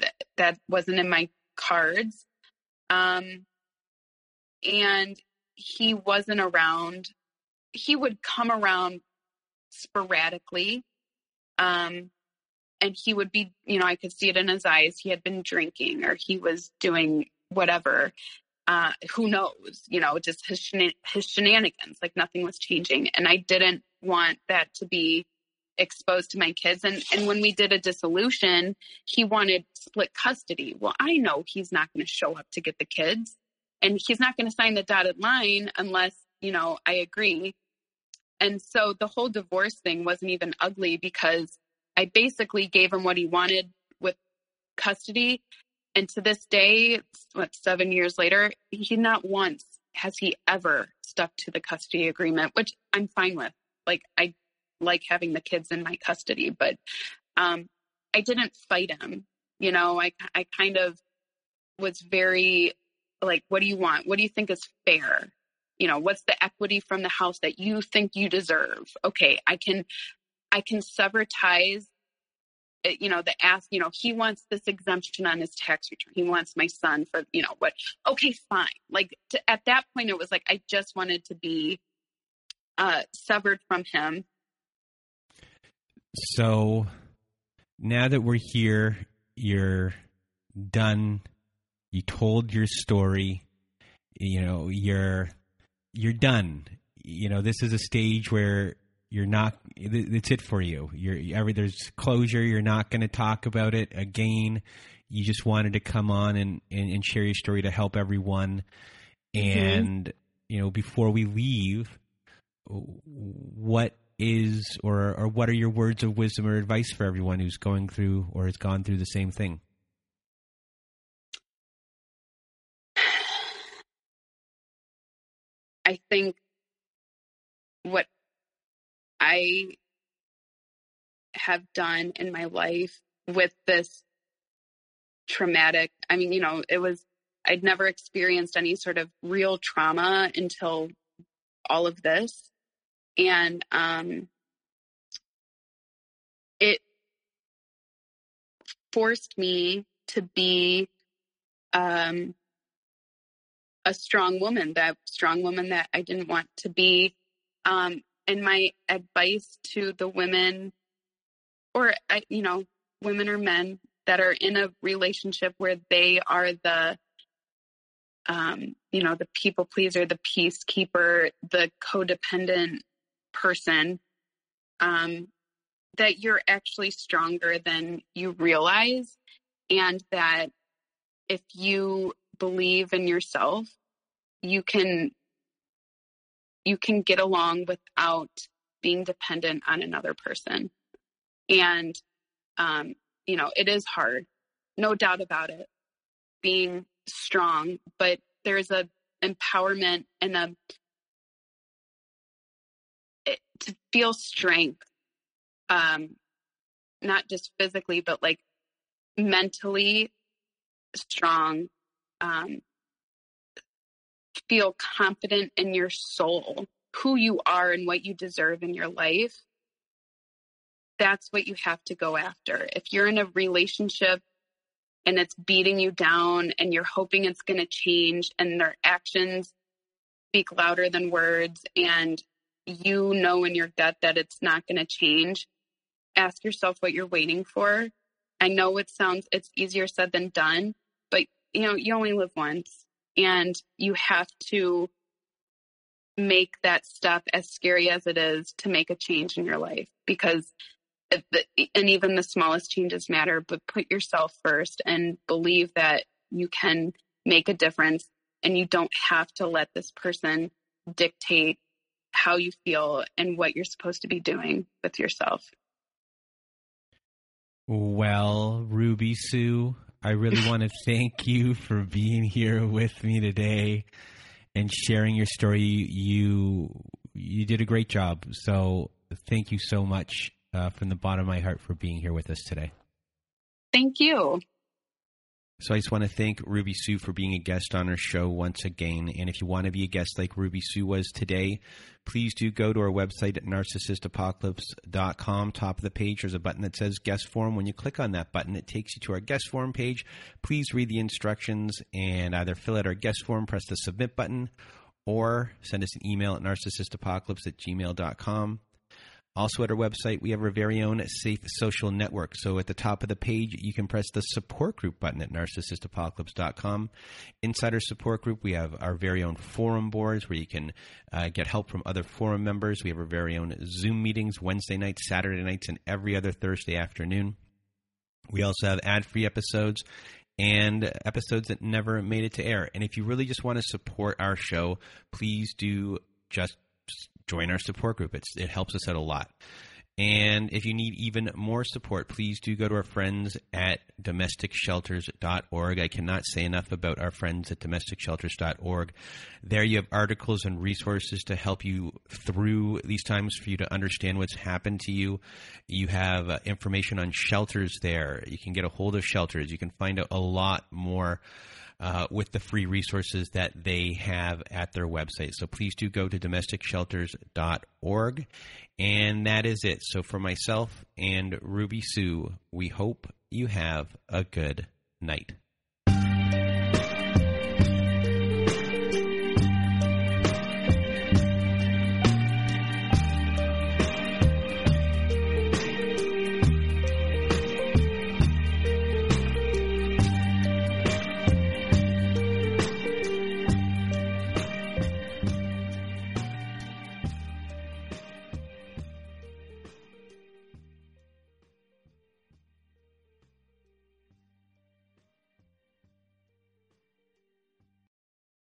th- that wasn't in my cards. Um, and he wasn't around. He would come around sporadically. Um, and he would be, you know, I could see it in his eyes. He had been drinking or he was doing whatever uh, who knows, you know, just his, his shenanigans, like nothing was changing. And I didn't want that to be exposed to my kids. And, and when we did a dissolution, he wanted split custody. Well, I know he's not going to show up to get the kids and he's not going to sign the dotted line unless, you know, I agree. And so the whole divorce thing wasn't even ugly because I basically gave him what he wanted with custody and to this day, what, seven years later, he not once has he ever stuck to the custody agreement, which I'm fine with. Like, I like having the kids in my custody, but um, I didn't fight him. You know, I, I kind of was very like, what do you want? What do you think is fair? You know, what's the equity from the house that you think you deserve? Okay, I can I can sever ties uh, you know, the ask, you know, he wants this exemption on his tax return. He wants my son for, you know, what? Okay, fine. Like to, at that point, it was like I just wanted to be uh, severed from him. So now that we're here, you're done. You told your story. You know, you're you're done. You know, this is a stage where you're not it's it for you you're every there's closure you're not going to talk about it again you just wanted to come on and, and, and share your story to help everyone mm-hmm. and you know before we leave what is or or what are your words of wisdom or advice for everyone who's going through or has gone through the same thing? I think what I have done in my life with this traumatic, I mean, you know, it was, I'd never experienced any sort of real trauma until all of this. And um, it forced me to be um, a strong woman, that strong woman that I didn't want to be. Um, and my advice to the women, or you know, women or men that are in a relationship where they are the, um, you know, the people pleaser, the peacekeeper, the codependent person, um, that you're actually stronger than you realize, and that if you believe in yourself, you can you can get along without being dependent on another person. And um, you know, it is hard, no doubt about it, being strong, but there's a empowerment and a it, to feel strength um not just physically but like mentally strong um, feel confident in your soul, who you are and what you deserve in your life, that's what you have to go after. If you're in a relationship and it's beating you down and you're hoping it's going to change and their actions speak louder than words and you know in your gut that it's not going to change, ask yourself what you're waiting for. I know it sounds it's easier said than done, but you know, you only live once and you have to make that step as scary as it is to make a change in your life because and even the smallest changes matter but put yourself first and believe that you can make a difference and you don't have to let this person dictate how you feel and what you're supposed to be doing with yourself. Well ruby sue I really want to thank you for being here with me today and sharing your story. You you did a great job. So thank you so much uh, from the bottom of my heart for being here with us today. Thank you. So I just want to thank Ruby Sue for being a guest on our show once again. And if you want to be a guest like Ruby Sue was today, please do go to our website at narcissistapocalypse.com. Top of the page, there's a button that says guest form. When you click on that button, it takes you to our guest form page. Please read the instructions and either fill out our guest form, press the submit button, or send us an email at narcissistapocalypse at gmail.com. Also, at our website, we have our very own Safe Social Network. So, at the top of the page, you can press the support group button at narcissistapocalypse.com. Inside our support group, we have our very own forum boards where you can uh, get help from other forum members. We have our very own Zoom meetings Wednesday nights, Saturday nights, and every other Thursday afternoon. We also have ad free episodes and episodes that never made it to air. And if you really just want to support our show, please do just join our support group. It's, it helps us out a lot. And if you need even more support, please do go to our friends at domesticshelters.org. I cannot say enough about our friends at domesticshelters.org. There you have articles and resources to help you through these times for you to understand what's happened to you. You have uh, information on shelters there. You can get a hold of shelters. You can find out a lot more uh, with the free resources that they have at their website. So please do go to domesticshelters.org. And that is it. So for myself and Ruby Sue, we hope you have a good night.